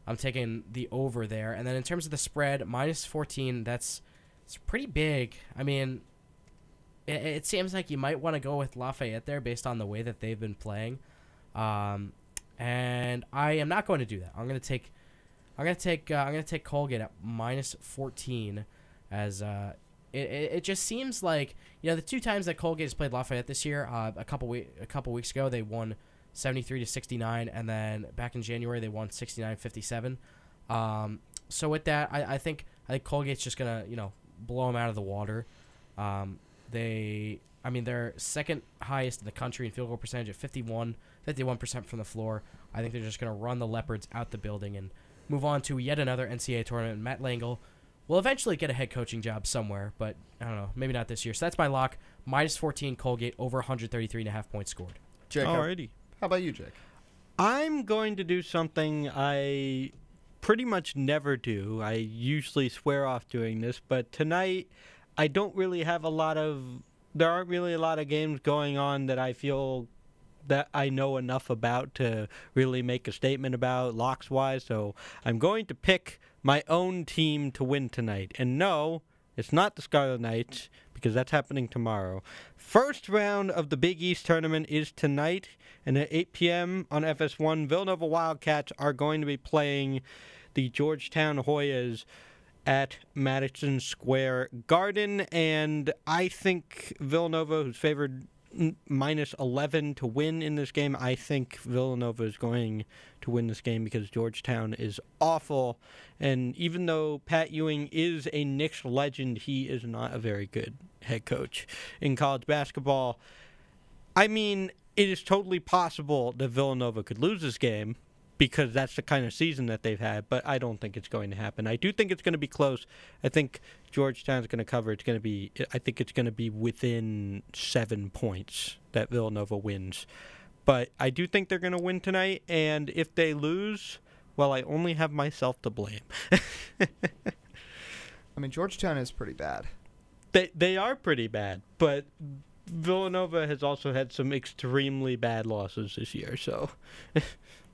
I'm taking the over there. And then in terms of the spread, minus 14. That's it's pretty big. I mean, it, it seems like you might want to go with Lafayette there based on the way that they've been playing. Um, and I am not going to do that. I'm going to take I'm to take uh, I'm to take Colgate at minus 14 as uh, it, it, it just seems like you know the two times that Colgate has played Lafayette this year, uh, a couple we- a couple weeks ago they won 73 to 69 and then back in January they won 69-57. Um, so with that, I, I think I think Colgate's just gonna you know blow them out of the water. Um, they, I mean, they're second highest in the country in field goal percentage at 51, 51% from the floor. I think they're just gonna run the Leopards out the building and move on to yet another NCAA tournament. Matt Langel will eventually get a head coaching job somewhere, but I don't know, maybe not this year. So that's my lock: minus 14 Colgate over 133 and a half points scored. Jake, how, alrighty. how about you, Jake? I'm going to do something I pretty much never do. I usually swear off doing this, but tonight I don't really have a lot of. There aren't really a lot of games going on that I feel that I know enough about to really make a statement about locks wise. So I'm going to pick my own team to win tonight. And no, it's not the Scarlet Knights because that's happening tomorrow. First round of the Big East tournament is tonight, and at 8 p.m. on FS1, Villanova Wildcats are going to be playing the Georgetown Hoyas at Madison Square Garden, and I think Villanova, who's favored minus 11 to win in this game, I think Villanova is going to win this game because Georgetown is awful, and even though Pat Ewing is a Knicks legend, he is not a very good head coach in college basketball. I mean, it is totally possible that Villanova could lose this game because that's the kind of season that they've had, but I don't think it's going to happen. I do think it's going to be close. I think Georgetown's going to cover. It's going to be I think it's going to be within 7 points that Villanova wins. But I do think they're going to win tonight and if they lose, well, I only have myself to blame. <laughs> I mean, Georgetown is pretty bad. They they are pretty bad, but Villanova has also had some extremely bad losses this year, so <laughs>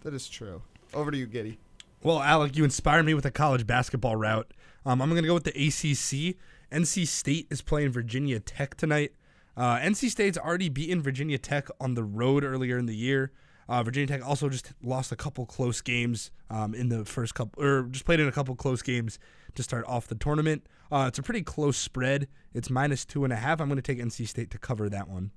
That is true. Over to you, Giddy. Well, Alec, you inspired me with a college basketball route. Um, I'm going to go with the ACC. NC State is playing Virginia Tech tonight. Uh, NC State's already beaten Virginia Tech on the road earlier in the year. Uh, Virginia Tech also just lost a couple close games um, in the first couple, or just played in a couple close games to start off the tournament. Uh, it's a pretty close spread. It's minus two and a half. I'm going to take NC State to cover that one.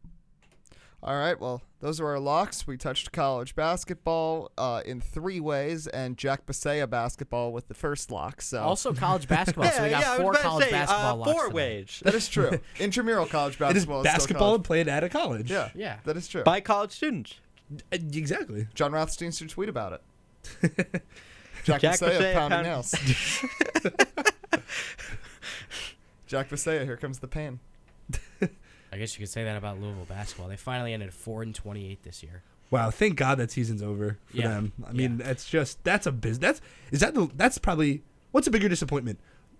All right, well, those are our locks. We touched college basketball uh, in three ways, and Jack Basea basketball with the first lock. So Also college <laughs> basketball. so we got yeah, I was four about to college say, basketball uh, locks four tonight. ways that is true. <laughs> Intramural college basketball. It is basketball. basketball Is still played at a college. college. Yeah, Yeah. that is true. by college students. Uh, Exactly. Jon Rothstein should tweet about it. <laughs> Jack, Jack Basea, Basea, pounding pound- nails. Jack Basea, here comes the pain. I guess you could say that about Louisville basketball. They finally ended four and twenty-eight this year. Wow, thank God that season's over for Yeah. them. I mean, that's just that's a business. That's is that the that's probably what's a bigger disappointment,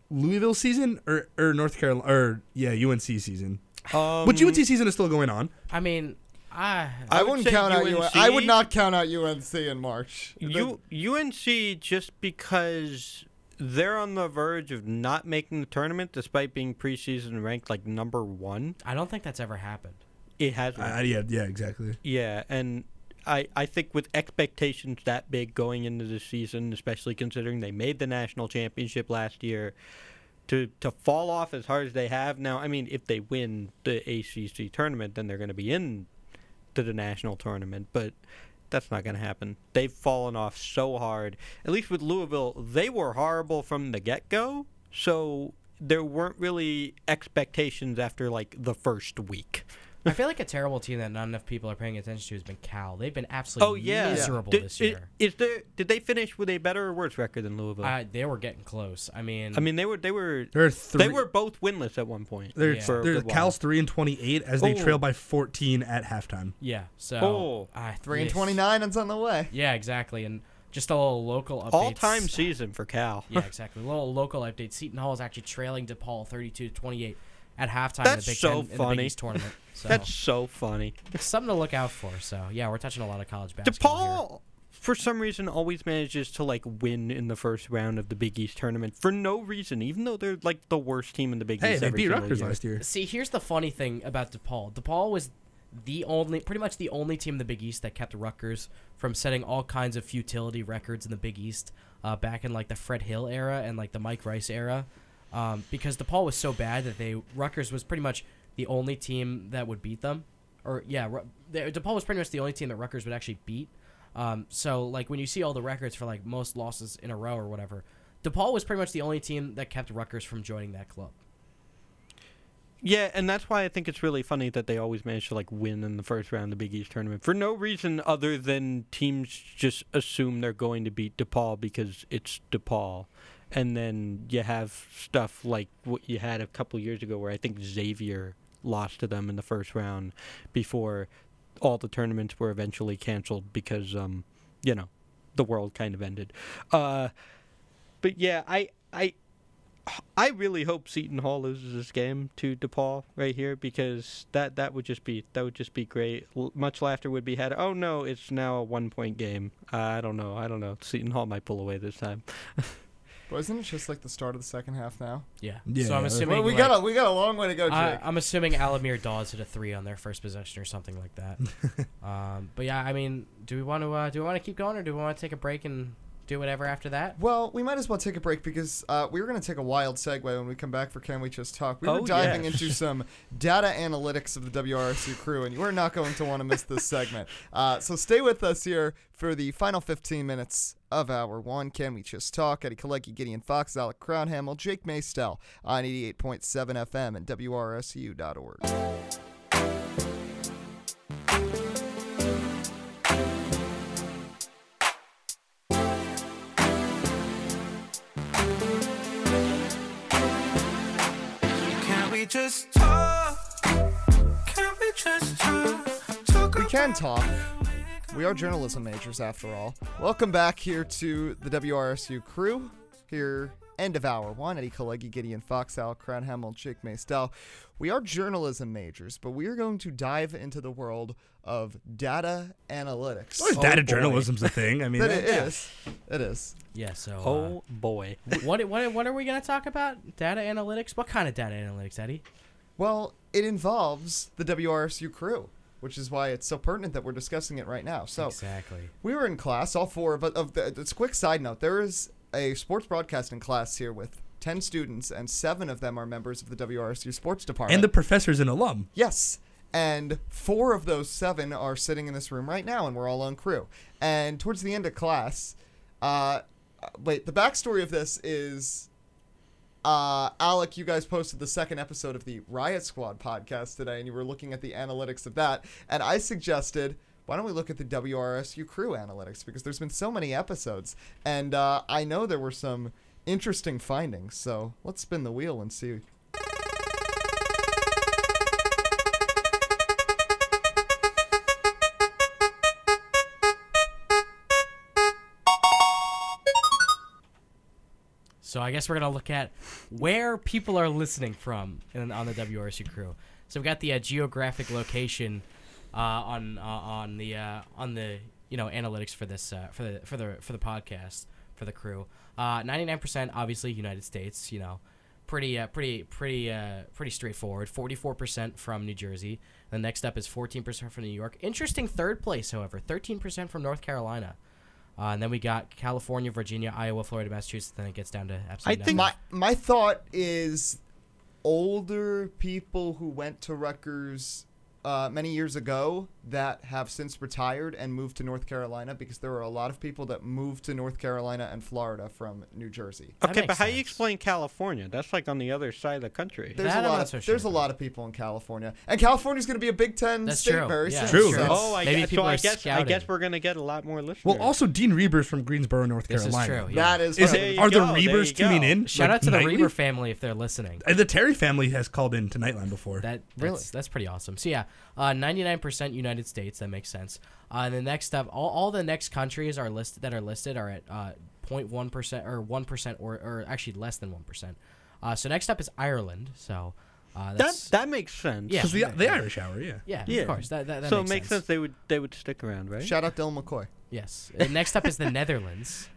Louisville season or or North Carolina or yeah UNC season. Um, But UNC season is still going on. I mean, I I, I would wouldn't say count out UNC. UNC. I would not count out UNC in March. U- UNC just because they're on the verge of not making the tournament despite being preseason ranked like number one. I don't think that's ever happened. It has Uh, yeah, yeah, exactly. Yeah, and I I think with expectations that big going into the season, especially considering they made the national championship last year, to to fall off as hard as they have now. I mean, if they win the ACC tournament, then they're going to be in to the national tournament, but that's not going to happen. They've fallen off so hard. At least with Louisville, they were horrible from the get go. So there weren't really expectations after like the first week. I feel like a terrible team that not enough people are paying attention to has been Cal. They've been absolutely Oh yeah, miserable Did, this year. Is there? Did they finish with a better or worse record than Louisville? Uh, they were getting close. I mean, I mean, they were they were They're three. they were both winless at one point. They're, Yeah. for they're. Cal's three and twenty eight as they Oh. trail by fourteen at halftime. yeah. So Oh. uh, Three and twenty nine, and it's on the way. Yeah, exactly. And just a little local update. all time season for Cal. Yeah, exactly. A little local update. Seton Hall is actually trailing DePaul 32 to 28 at halftime That's in the Big so Ten in the Big funny. East tournament. <laughs> So That's so funny. something to look out for. So yeah, we're touching a lot of college basketball. here. DePaul, for some reason, always manages to like win in the first round of the Big East tournament for no reason, even though they're like the worst team in the Big Hey, East. they beat Rutgers year. last year. See, here's the funny thing about DePaul. DePaul was the only, pretty much the only team in the Big East that kept Rutgers from setting all kinds of futility records in the Big East uh, back in like the Fred Hill era and like the Mike Rice era. Um, because DePaul was so bad that they Rutgers was pretty much the only team that would beat them. Or yeah, they- DePaul was pretty much the only team that Rutgers would actually beat. Um, so like when you see all the records for like most losses in a row or whatever, DePaul was pretty much the only team that kept Rutgers from joining that club. Yeah, and that's why I think it's really funny that they always manage to like win in the first round of the Big East tournament for no reason other than teams just assume they're going to beat DePaul because it's DePaul. And then you have stuff like what you had a couple years ago where I think Xavier lost to them in the first round before all the tournaments were eventually canceled because um you know, the world kind of ended. Uh but yeah, I I I really hope Seton Hall loses this game to DePaul right here because that that would just be that would just be great. L- much laughter would be had. Oh no, it's now a one point game. Uh, I don't know. I don't know. Seton Hall might pull away this time. <laughs> But isn't it just like the start of the second half now? Yeah. Yeah, so I'm assuming Well, we like, got a we got a long way to go, Jake. I, I'm assuming Al-Amir Dawes hit a three on their first possession or something like that. <laughs> um, but yeah, I mean, do we want to uh, do we want to keep going or do we want to take a break and do whatever after that? Well, we might as well take a break because uh, we were going to take a wild segue when we come back for Can We Just Talk. We were Oh, diving yes. into some <laughs> data analytics of the WRSU crew, and you are not going to want to miss this segment. Uh, so stay with us here for the final 15 minutes of hour one. Can We Just Talk? Eddie Kalegi, Gideon Fox, Alec Crouthamel, Jake Meystel on 88.7 FM and WRSU.org. just talk? Can we just talk? Talk We can talk. We are journalism majors after all. Welcome back here to the WRSU crew. Here, end of hour one. Eddie Kalegi, Gideon Fox, Al Crouthamel, Chick Meystel. We are journalism majors, but we are going to dive into the world of data analytics. Well, Oh, data boy. journalism's a thing. I <laughs> mean, That it that- is. It is. Yeah. So Oh boy. uh, <laughs> what what what are we gonna talk about? Data analytics. What kind of data analytics, Eddie? Well, it involves the WRSU crew, which is why it's so pertinent that we're discussing it right now. So, exactly. we were in class, all four of us. Of the, it's a quick side note: there is a sports broadcasting class here with ten students, and seven of them are members of the WRSU sports department. and the professor's an alum. yes, and four of those seven are sitting in this room right now, and we're all on crew. And towards the end of class, uh, wait, the backstory of this is. Uh, Alec, you guys posted the second episode of the Riot Squad podcast today, and you were looking at the analytics of that. And I suggested, why don't we look at the WRSU crew analytics? Because there's been so many episodes, and uh, I know there were some interesting findings. So let's spin the wheel and see. So I guess we're gonna look at where people are listening from in, on the WRSU crew. So we've got the uh, geographic location uh, on uh, on the uh, on the you know analytics for this uh, for the for the for the podcast for the crew. Ninety nine percent obviously United States. You know, pretty uh, pretty pretty uh, pretty straightforward. Forty four percent from New Jersey. The next up is fourteen percent from New York. Interesting third place, however, thirteen percent from North Carolina. Uh, and then we got California, Virginia, Iowa, Florida, Massachusetts. Then it gets down to absolutely I think nothing. My my thought is older people who went to Rutgers uh, many years ago that have since retired and moved to North Carolina because there are a lot of people that moved to North Carolina and Florida from New Jersey. That Okay, makes but how do you explain California? That's like on the other side of the country. There's That a I'm lot of so sure there's a lot of people in California, and California's going to be a Big Ten That's state true. very Yeah, soon. True. so that's oh, I Maybe guess, people so I are guess I guess we're gonna get a lot more listeners. Well, also Dean Reber's from Greensboro, North This is Carolina. true. Yeah. that is. Is right. There you are the go, there Reavers you tuning go. in? Shout like, out to the Reber family if they're listening. And the Terry family has called in to Nightline before. That Really? that's, that's pretty awesome. So yeah, uh, 99% United States. That makes sense. Uh, and the next up, all, all the next countries are listed that are listed are at uh, 0.1 percent or one percent or or actually less than one percent. Uh, so next up is Ireland. So uh, that that's that makes sense. Yeah. Because the, the Irish hour, yeah. yeah, Yeah. of course. That, that, that so makes it makes sense. they would they would stick around, right? Shout out Dylan McCoy. Yes. And next up is the <laughs> Netherlands.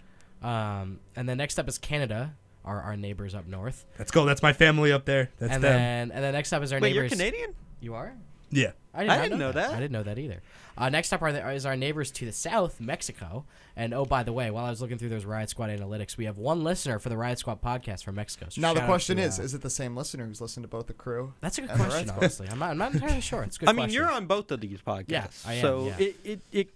Um, and then next up is Canada, our, our neighbors up north. Let's go. That's my family up there. That's and them. then and then next up is our Wait, you're. Canadian? You are? Yeah. I did I not didn't know that. I didn't know that either. Uh, next up are the, is our neighbors to the south, Mexico. And oh, by the way, while I was looking through those Riot Squad analytics, we have one listener for the Riot Squad podcast from Mexico. So Now the question to, is: uh, Is it the same listener who's listened to both the crew? that's a good and the Riot question. Honestly, I'm not, I'm not entirely sure. It's a good. I mean, question. you're on both of these podcasts. Yeah, I am, So yeah. it, it it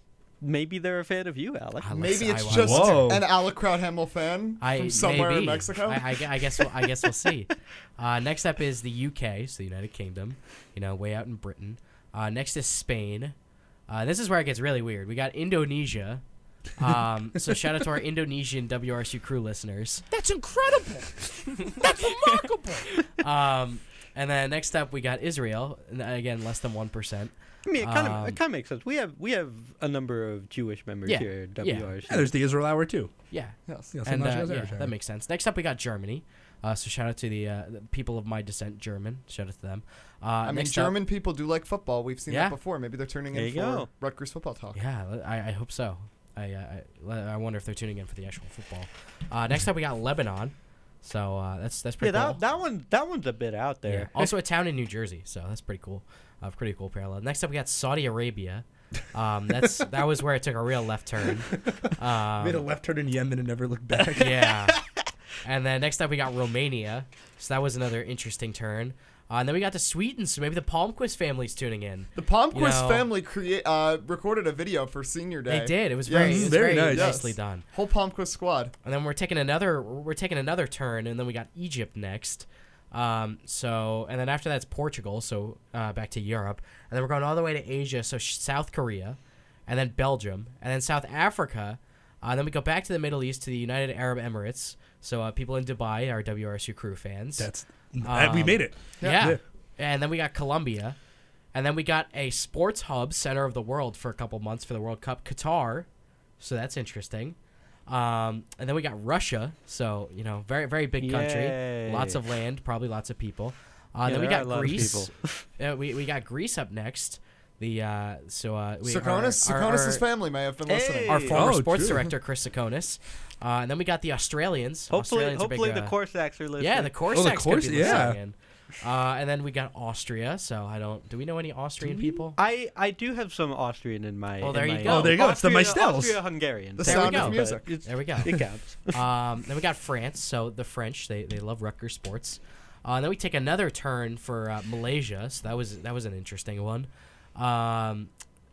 maybe they're a fan of you, Alex. Maybe it's I- just Whoa. an Alec Crouthamel fan I from somewhere maybe. in Mexico. I, I gu- I guess we'll, I guess we'll see. <laughs> Uh, next up is the UK, so the United Kingdom. You know, way out in Britain. Uh, next is Spain. Uh, this is where it gets really weird. We got Indonesia. Um, <laughs> so shout out to our Indonesian WRSU crew listeners. That's incredible. <laughs> That's remarkable. Um, and then next up we got Israel. and Again, less than one percent. I mean, it kind of Um, it kind of makes sense. We have we have a number of Jewish members Yeah, here at yeah. WRC. Yeah, there's the Israel hour, too. Yeah, yes. Yeah, and so uh, much as yeah, Irish hour. that makes sense. Next up we got Germany. Uh, so shout out to the, uh, the people of my descent, German. Shout out to them. Uh, I mean, next up- German people do like football. We've seen Yeah. that before. Maybe they're turning There in you for go. Rutgers football talk. Yeah, I, I hope so. I, uh, I I wonder if they're tuning in for the actual football. Uh, next up, we got Lebanon. So uh, that's that's Yeah, pretty that cool. that one that one's a bit out Yeah. there. Also a town in New Jersey, so that's pretty cool. Uh, pretty cool parallel. Next up, we got Saudi Arabia. Um, that's <laughs> that was where it took a real left turn. <laughs> Um, Made a left turn in Yemen and never looked back. <laughs> yeah. And then next up, we got Romania. So that was another interesting turn. Uh, and then we got to Sweden, so maybe the Palmquist family's tuning in. The Palmquist know- family create uh, recorded a video for Senior Day. They did. It was Yes. very, it was Very very, nice. nicely Yes. done. Whole Palmquist squad. And then we're taking another we're taking another turn, and then we got Egypt next. Um, so and then after that's Portugal, so uh, back to Europe, and then we're going all the way to Asia, so South Korea, and then Belgium, and then South Africa. Uh, and then we go back to the Middle East to the United Arab Emirates. So uh, people in Dubai are WRSU crew fans. That's uh, we Um, made it. yeah. Yeah. And then we got Colombia. And then we got a sports hub, center of the world for a couple months for the World Cup, Qatar. So that's interesting. Um, and then we got Russia. So, you know, very, very big country. Lots of land, probably lots of people. Uh, Yeah, then we got a lot of Greece. uh, <laughs> we, we got Greece up next. The uh, so uh, we, Sakonis, our- our- Sakonis' our- family may have been listening. our former Oh, sports true. director Chris Sakonis. Uh, and then we got the Australians. Hopefully, Australians are big, hopefully uh, the Corsacks are listening. yeah, the Corsacks could Cors- be yeah. listening in. Uh, and then we got Austria. So I don't. Do we know any Austrian people? I, I do have some Austrian in my. Oh, in there you my- go. Oh, there you go. It's the Austria- Meystels. Austria-Hungarian. The There we sound go. of music. It's- There we go. It counts. <laughs> um, then we got France. So the French, they, they love Rutgers sports. Uh, and then we take another turn for uh, Malaysia. So that was that was an interesting one. Um,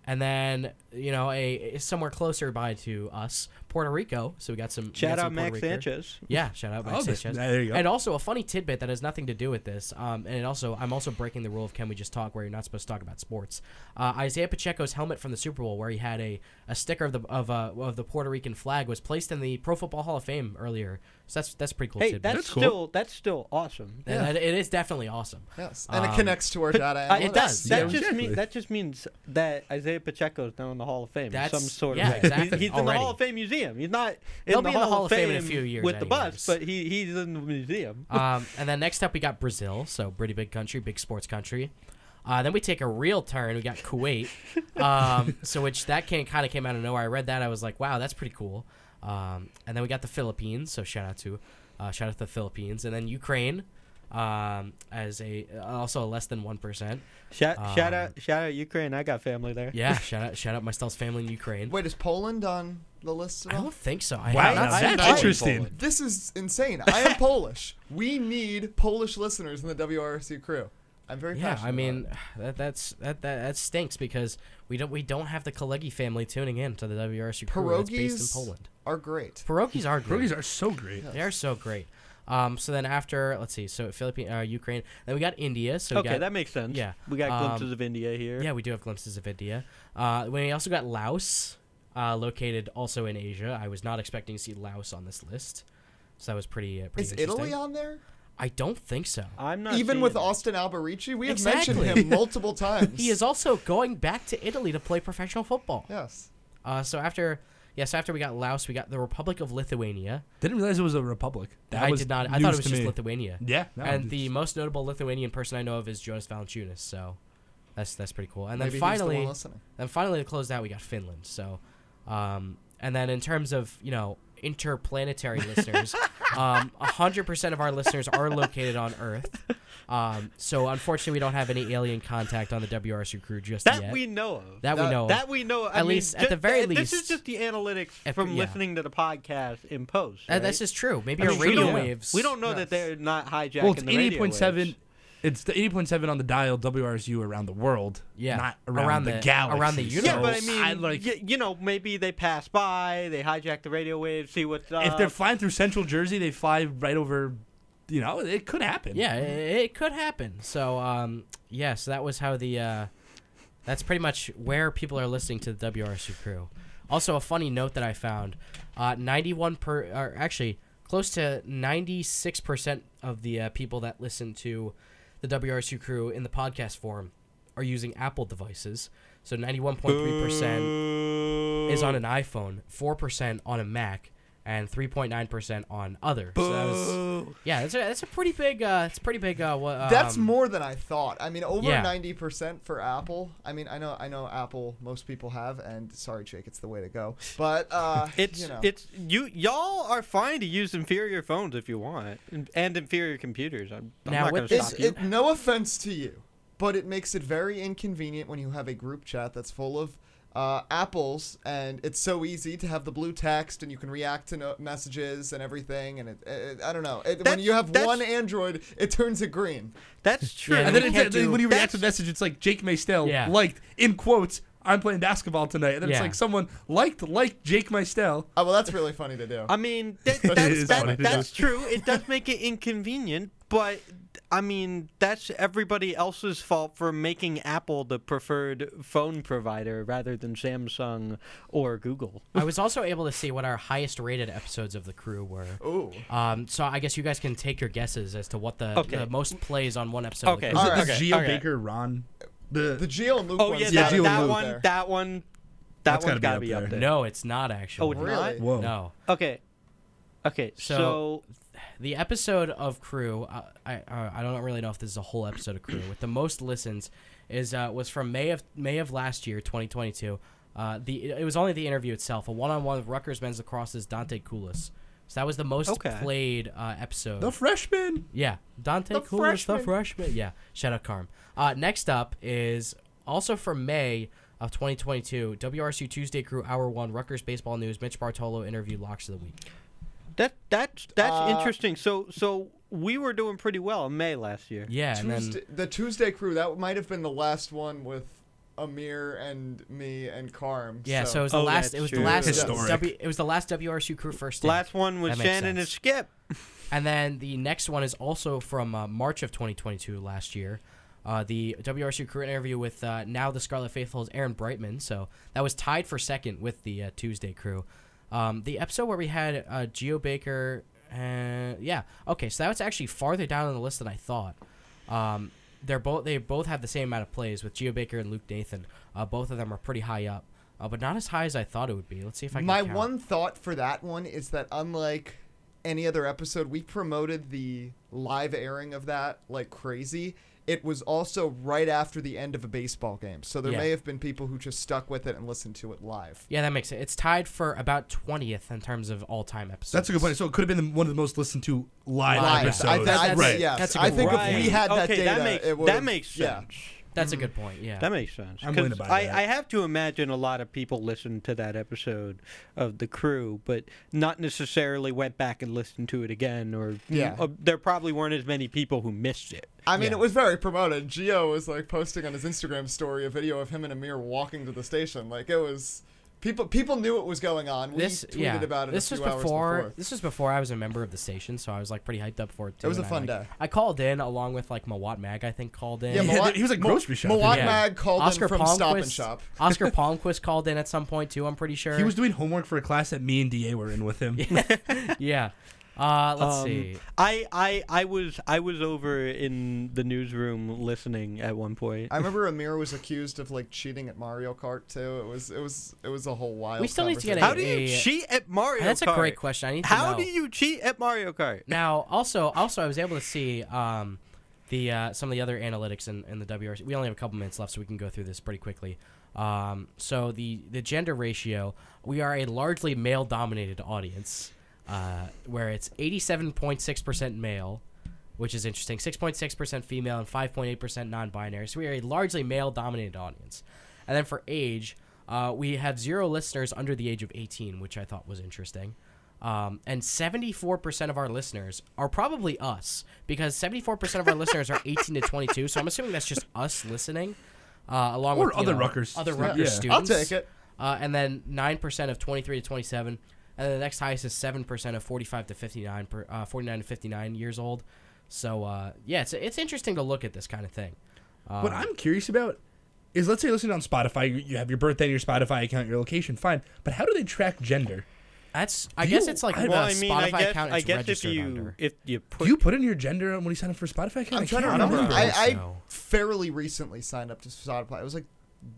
and then you know a, a somewhere closer by to us, Puerto Rico. So we got some Shout got out Puerto Max Rican. Sanchez. Yeah, shout out Max Oh, Sanchez. there you go. And also a funny tidbit that has nothing to do with this. Um, and it also I'm also breaking the rule of can we just talk where you're not supposed to talk about sports. Uh, Isaiah Pacheco's helmet from the Super Bowl, where he had a, a sticker of the of uh, of the Puerto Rican flag, was placed in the Pro Football Hall of Fame earlier. So that's that's a pretty cool. Hey, tidbit. that's, That's cool. still that's still awesome. And Yeah. that- it is definitely awesome. Yes, and it Um, connects to our data I- analytics. it does. That Yeah, just exactly. mean, that just means that Isaiah Pacheco is now in the Hall of Fame. That's- some sort yeah, of exactly, He's, he's in the. Hall of Fame museum. He's not in, He'll the, be in the Hall of Fame, in a few years with the bus, but he he's in the museum. <laughs> um, and then next up we got Brazil, so pretty big country, big sports country. Uh, then we take a real turn. We got Kuwait, <laughs> um, so which that came kind of came out of nowhere. I read that I was like, wow, that's pretty cool. Um, and then we got the Philippines, so shout out to uh, shout out to the Philippines, and then Ukraine um, as a also a less than one percent. Shout shout Um, out shout out Ukraine. I got family there. Yeah, <laughs> shout out shout out Meystel's family in Ukraine. Wait, is Poland on the list at all? I don't think so. I Wow, have not now that's Poland. interesting. This is insane. I am <laughs> Polish. We need Polish listeners in the WRC crew. I'm very Yeah, passionate. I mean about it. <sighs> that that's that, that that stinks because we don't we don't have the Kalegi family tuning in to the WRSU crew that's based in Poland. are great. Pierogies are great. Pierogies are so great. They are so great. Um, so then after let's see, so Philippine, uh, Ukraine, then we got India. So okay, got, that makes sense. yeah, we got um, glimpses of India here. yeah, we do have glimpses of India. Uh, we also got Laos, uh, located also in Asia. I was not expecting to see Laos on this list, so that was pretty uh, pretty Is interesting. Italy on there? I don't think so. I'm not Even with it. Austin Alberici, we have Exactly. mentioned him <laughs> multiple times. He is also going back to Italy to play professional football. Yes. Uh, so after, yes, after we got Laos, we got the Republic of Lithuania. Didn't realize it was a republic. That I was did not. I news thought it was to just me. Lithuania. Yeah, no, and it's- the most notable Lithuanian person I know of is Jonas Valanciunas. So that's that's pretty cool. And then Maybe he's the one finally, listening. then finally to close out, we got Finland. So, um, and then in terms of you know interplanetary listeners, <laughs> um, hundred percent of our listeners are located on Earth. Um, so unfortunately, we don't have any alien contact on the WRSU crew just that yet. we know of. that we that- know. of. That we know. I At mean, least- at ju- the very th- this is just the analytics If- from yeah. listening to the podcast in post. Uh, Right? That's just true. Maybe I our mean, radio we don't- waves. We don't know Yes. that they're not hijacking well, it's eighty point seven. It's the eighty point seven on the dial WRSU around the world. Yeah, not around, around the, the- galaxy. around the universe. Yeah, but I mean, I like y- you know, maybe they pass by, they hijack the radio waves, see what's up. if they're flying through Central Jersey, they fly right over. You know, it could happen. Yeah, it, could happen. So, um, yeah, so that was how the, uh, that's pretty much where people are listening to the WRSU crew. Also, a funny note that I found, uh, 91 per, or actually close to 96% of the uh, people that listen to the WRSU crew in the podcast form are using Apple devices. So 91.3% is on an iPhone, 4% on a Mac, and 3.9% on other. So that was, yeah, that's a, that's a pretty big. Uh, it's pretty big. Uh, wha- That's um, more than I thought. I mean, over yeah. ninety percent for Apple. I mean, I know, I know, Apple. Most people have, and sorry, Jake, it's the way to go. But uh, <laughs> It's you know, it's you y'all are fine to use inferior phones if you want and, and inferior computers. I'm, I'm Now, not going to it's, stop you. it, no offense to you, but it makes it very inconvenient when you have a group chat that's full of uh, apples, and it's so easy to have the blue text, and you can react to no- messages and everything. And it, it, I don't know. It, when you have that's- one Android, it turns it green. That's true. Yeah, And we then can't it's, do- when you react to a message, it's like Jake Meystel Yeah. liked in quotes. I'm playing basketball tonight, and then it's Yeah. like someone liked liked Jake Meystel. Oh well, that's really funny to do. I mean, that, <laughs> that's, is that- funny that's true. It does make it inconvenient, but I mean, that's everybody else's fault for making Apple the preferred phone provider rather than Samsung or Google. <laughs> I was also able to see what our highest rated episodes of the crew were. Ooh. Um, so I guess you guys can take your guesses as to what the, Okay. the most plays on one episode. of the Okay. crew Was All it right. the Okay, Geo okay. Baker Ron? The, The Geo and Luke Oh one's yeah, Yeah, that, Geo that Luke one, there. that one, that That's one's gotta be got to up be up there. there. No, it's not actually. Oh, it's Really? not. Whoa. No. Okay. Okay. So- So, The episode of Crew, uh, I uh, I don't really know if this is a whole episode of Crew with the most listens is uh, was from May of May of last year, 2022. Uh, the it was only the interview itself, a one-on-one with Rutgers men's lacrosse's Dante Koulis. So that was the most Okay. played uh, episode. the freshman. Yeah, Dante The Koulis, the freshman. freshman. Yeah, shout out Carm. Uh, next up is also from May of 2022, WRSU Tuesday Crew Hour One, Rutgers baseball news. Mitch Bartolo interview locks of the week. That that's that's Uh, interesting. So so we were doing pretty well in May last year. Yeah, and Tuesday, then the Tuesday crew that might have been the last one with Amir and me and Carm. yeah, so, it was the Oh, last. It was the last. Historic. W, it was the last WRSU Crew first. stint. Last one was That makes Shannon and sense. Skip. <laughs> And then the next one is also from uh, March of 2022, last year. Uh, the WRSU crew interview with uh, now the Scarlet Faithful's Aaron Brightman. So that was tied for second with the uh, Tuesday crew. Um, the episode where we had uh, Geo Baker. Uh, yeah. Okay, so that was actually farther down on the list than I thought. Um, they're both they both have the same amount of plays with Geo Baker and Luke Nathan. Uh, both of them are pretty high up, uh, but not as high as I thought it would be. Let's see if I can. My count. one thought for that one is that unlike any other episode, we promoted the live airing of that like crazy. It was also right after the end of a baseball game, so there Yeah. may have been people who just stuck with it and listened to it live. Yeah, that makes sense. It's tied for about twentieth in terms of all-time episodes. That's a good point. So it could have been the- one of the most listened to live, Live. episodes. I, th- I think right. yes. That's a I good think point. if we had that okay, data, that makes it would that makes yeah. Sense. That's a good point. Yeah. That makes sense. I'm willing to 'Cause buy I, that. I have to imagine a lot of people listened to that episode of the crew, but not necessarily went back and listened to it again. Or Yeah. uh, there probably weren't as many people who missed it. I mean, Yeah. it was very promoted. Geo was like posting on his Instagram story a video of him and Amir walking to the station. Like it was people. People knew what was going on. We this tweeted yeah. about it. this a was few hours before, before. This was before I was a member of the station, so I was like pretty hyped up for it too. It was a and I, fun like- day. I called in along with like Mawot Mag. I think called in. Yeah, Yeah, Mawot- he was like Mo- grocery shopping. Mawot Yeah. Mag called Oscar in from Stop and Palmquist- Shop. Oscar <laughs> Palmquist called in at some point too. I'm pretty sure. He was doing homework for a class that me and Da were in with him. <laughs> yeah. Uh, let's Um, see. I, I I was I was over in the newsroom listening at one point. I remember <laughs> Amir was accused of like cheating at Mario Kart too. It was it was it was a whole wild. We still need to get How do you cheat at Mario That's Kart? a great question. I need to How know. do you cheat at Mario Kart? Now, also, also, I was able to see um, the uh, some of the other analytics in, in the WRC. We only have a couple minutes left, so we can go through this pretty quickly. Um, so the the gender ratio, we are a largely male dominated audience, uh, where it's eighty seven point six percent male, which is interesting. Six point six percent female and five point eight percent non binary. So we are a largely male dominated audience. And then for age, uh, we have zero listeners under the age of eighteen, which I thought was interesting. Um, and 74% of our listeners are probably us because 74% of our listeners are <laughs> 18 to 22. So I'm assuming that's just us listening, uh, along Or with other know, Rutgers. other Yeah. Rutgers Yeah. students. I'll take it. Uh, and then 9% of 23 to 27. And then the next highest is 7% of 45 to 59, per, uh, 49 to 59 years old. So, uh, yeah, it's, it's interesting to look at this kind of thing. Um, What I'm curious about is, let's say you're listening on Spotify, you, you have your birthday, your Spotify account, your location, fine. But how do they track gender? that's I Do guess you- it's like I- a Well, I mean, Spotify I guess account I it's guess if you under. if you put do you put in your gender when you sign up for Spotify account? I'm trying to remember. I I, don't I think so. fairly recently signed up to Spotify. It was like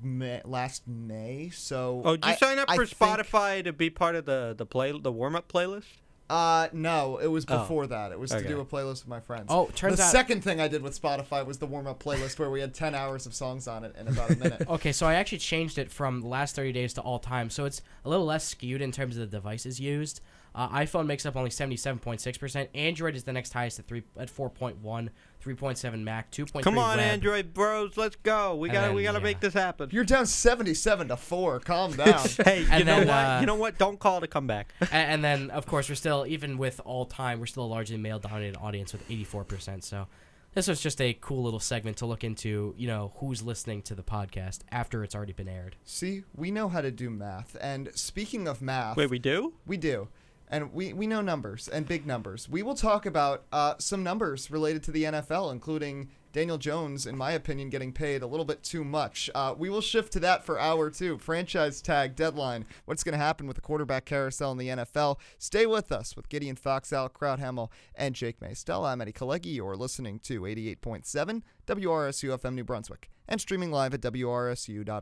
May, last May. So Oh, did you I- sign up I for think- Spotify to be part of the the play the warm up playlist? Uh, no, it was Oh. before that. It was to do a playlist with my friends. Oh, turns the out- second thing I did with Spotify was the warm up playlist where we had 10 hours of songs on it in about a minute. <laughs> Okay, so I actually changed it from the last 30 days to all time, so it's a little less skewed in terms of the devices used. Uh, iPhone makes up only 77.6%. Android is the next highest at three at 4.1, 3.7 Mac, 2.3 Come on, web. Android bros, let's go. We gotta we gotta yeah. make this happen. You're down 77 to 4. Calm <laughs> down. hey, you And know then, what? uh, you know what? Don't call it a comeback. <laughs> A- and then of course we're still even with all time we're still a largely male dominated audience with 84%. So this was just a cool little segment to look into, you know, who's listening to the podcast after it's already been aired. See, we know how to do math. And speaking of math, Wait, we do? we do. And we, we know numbers and big numbers. We will talk about uh, some numbers related to the NFL, including Daniel Jones, in my opinion, getting paid a little bit too much. Uh, we will shift to that for hour two. Franchise tag deadline. What's going to happen with the quarterback carousel in the NFL? Stay with us with Gideon Fox, Al Crouthamel, and Jake Meystel. I'm Eddie Kalegi. You're listening to 88.7 WRSU FM New Brunswick and streaming live at WRSU.org.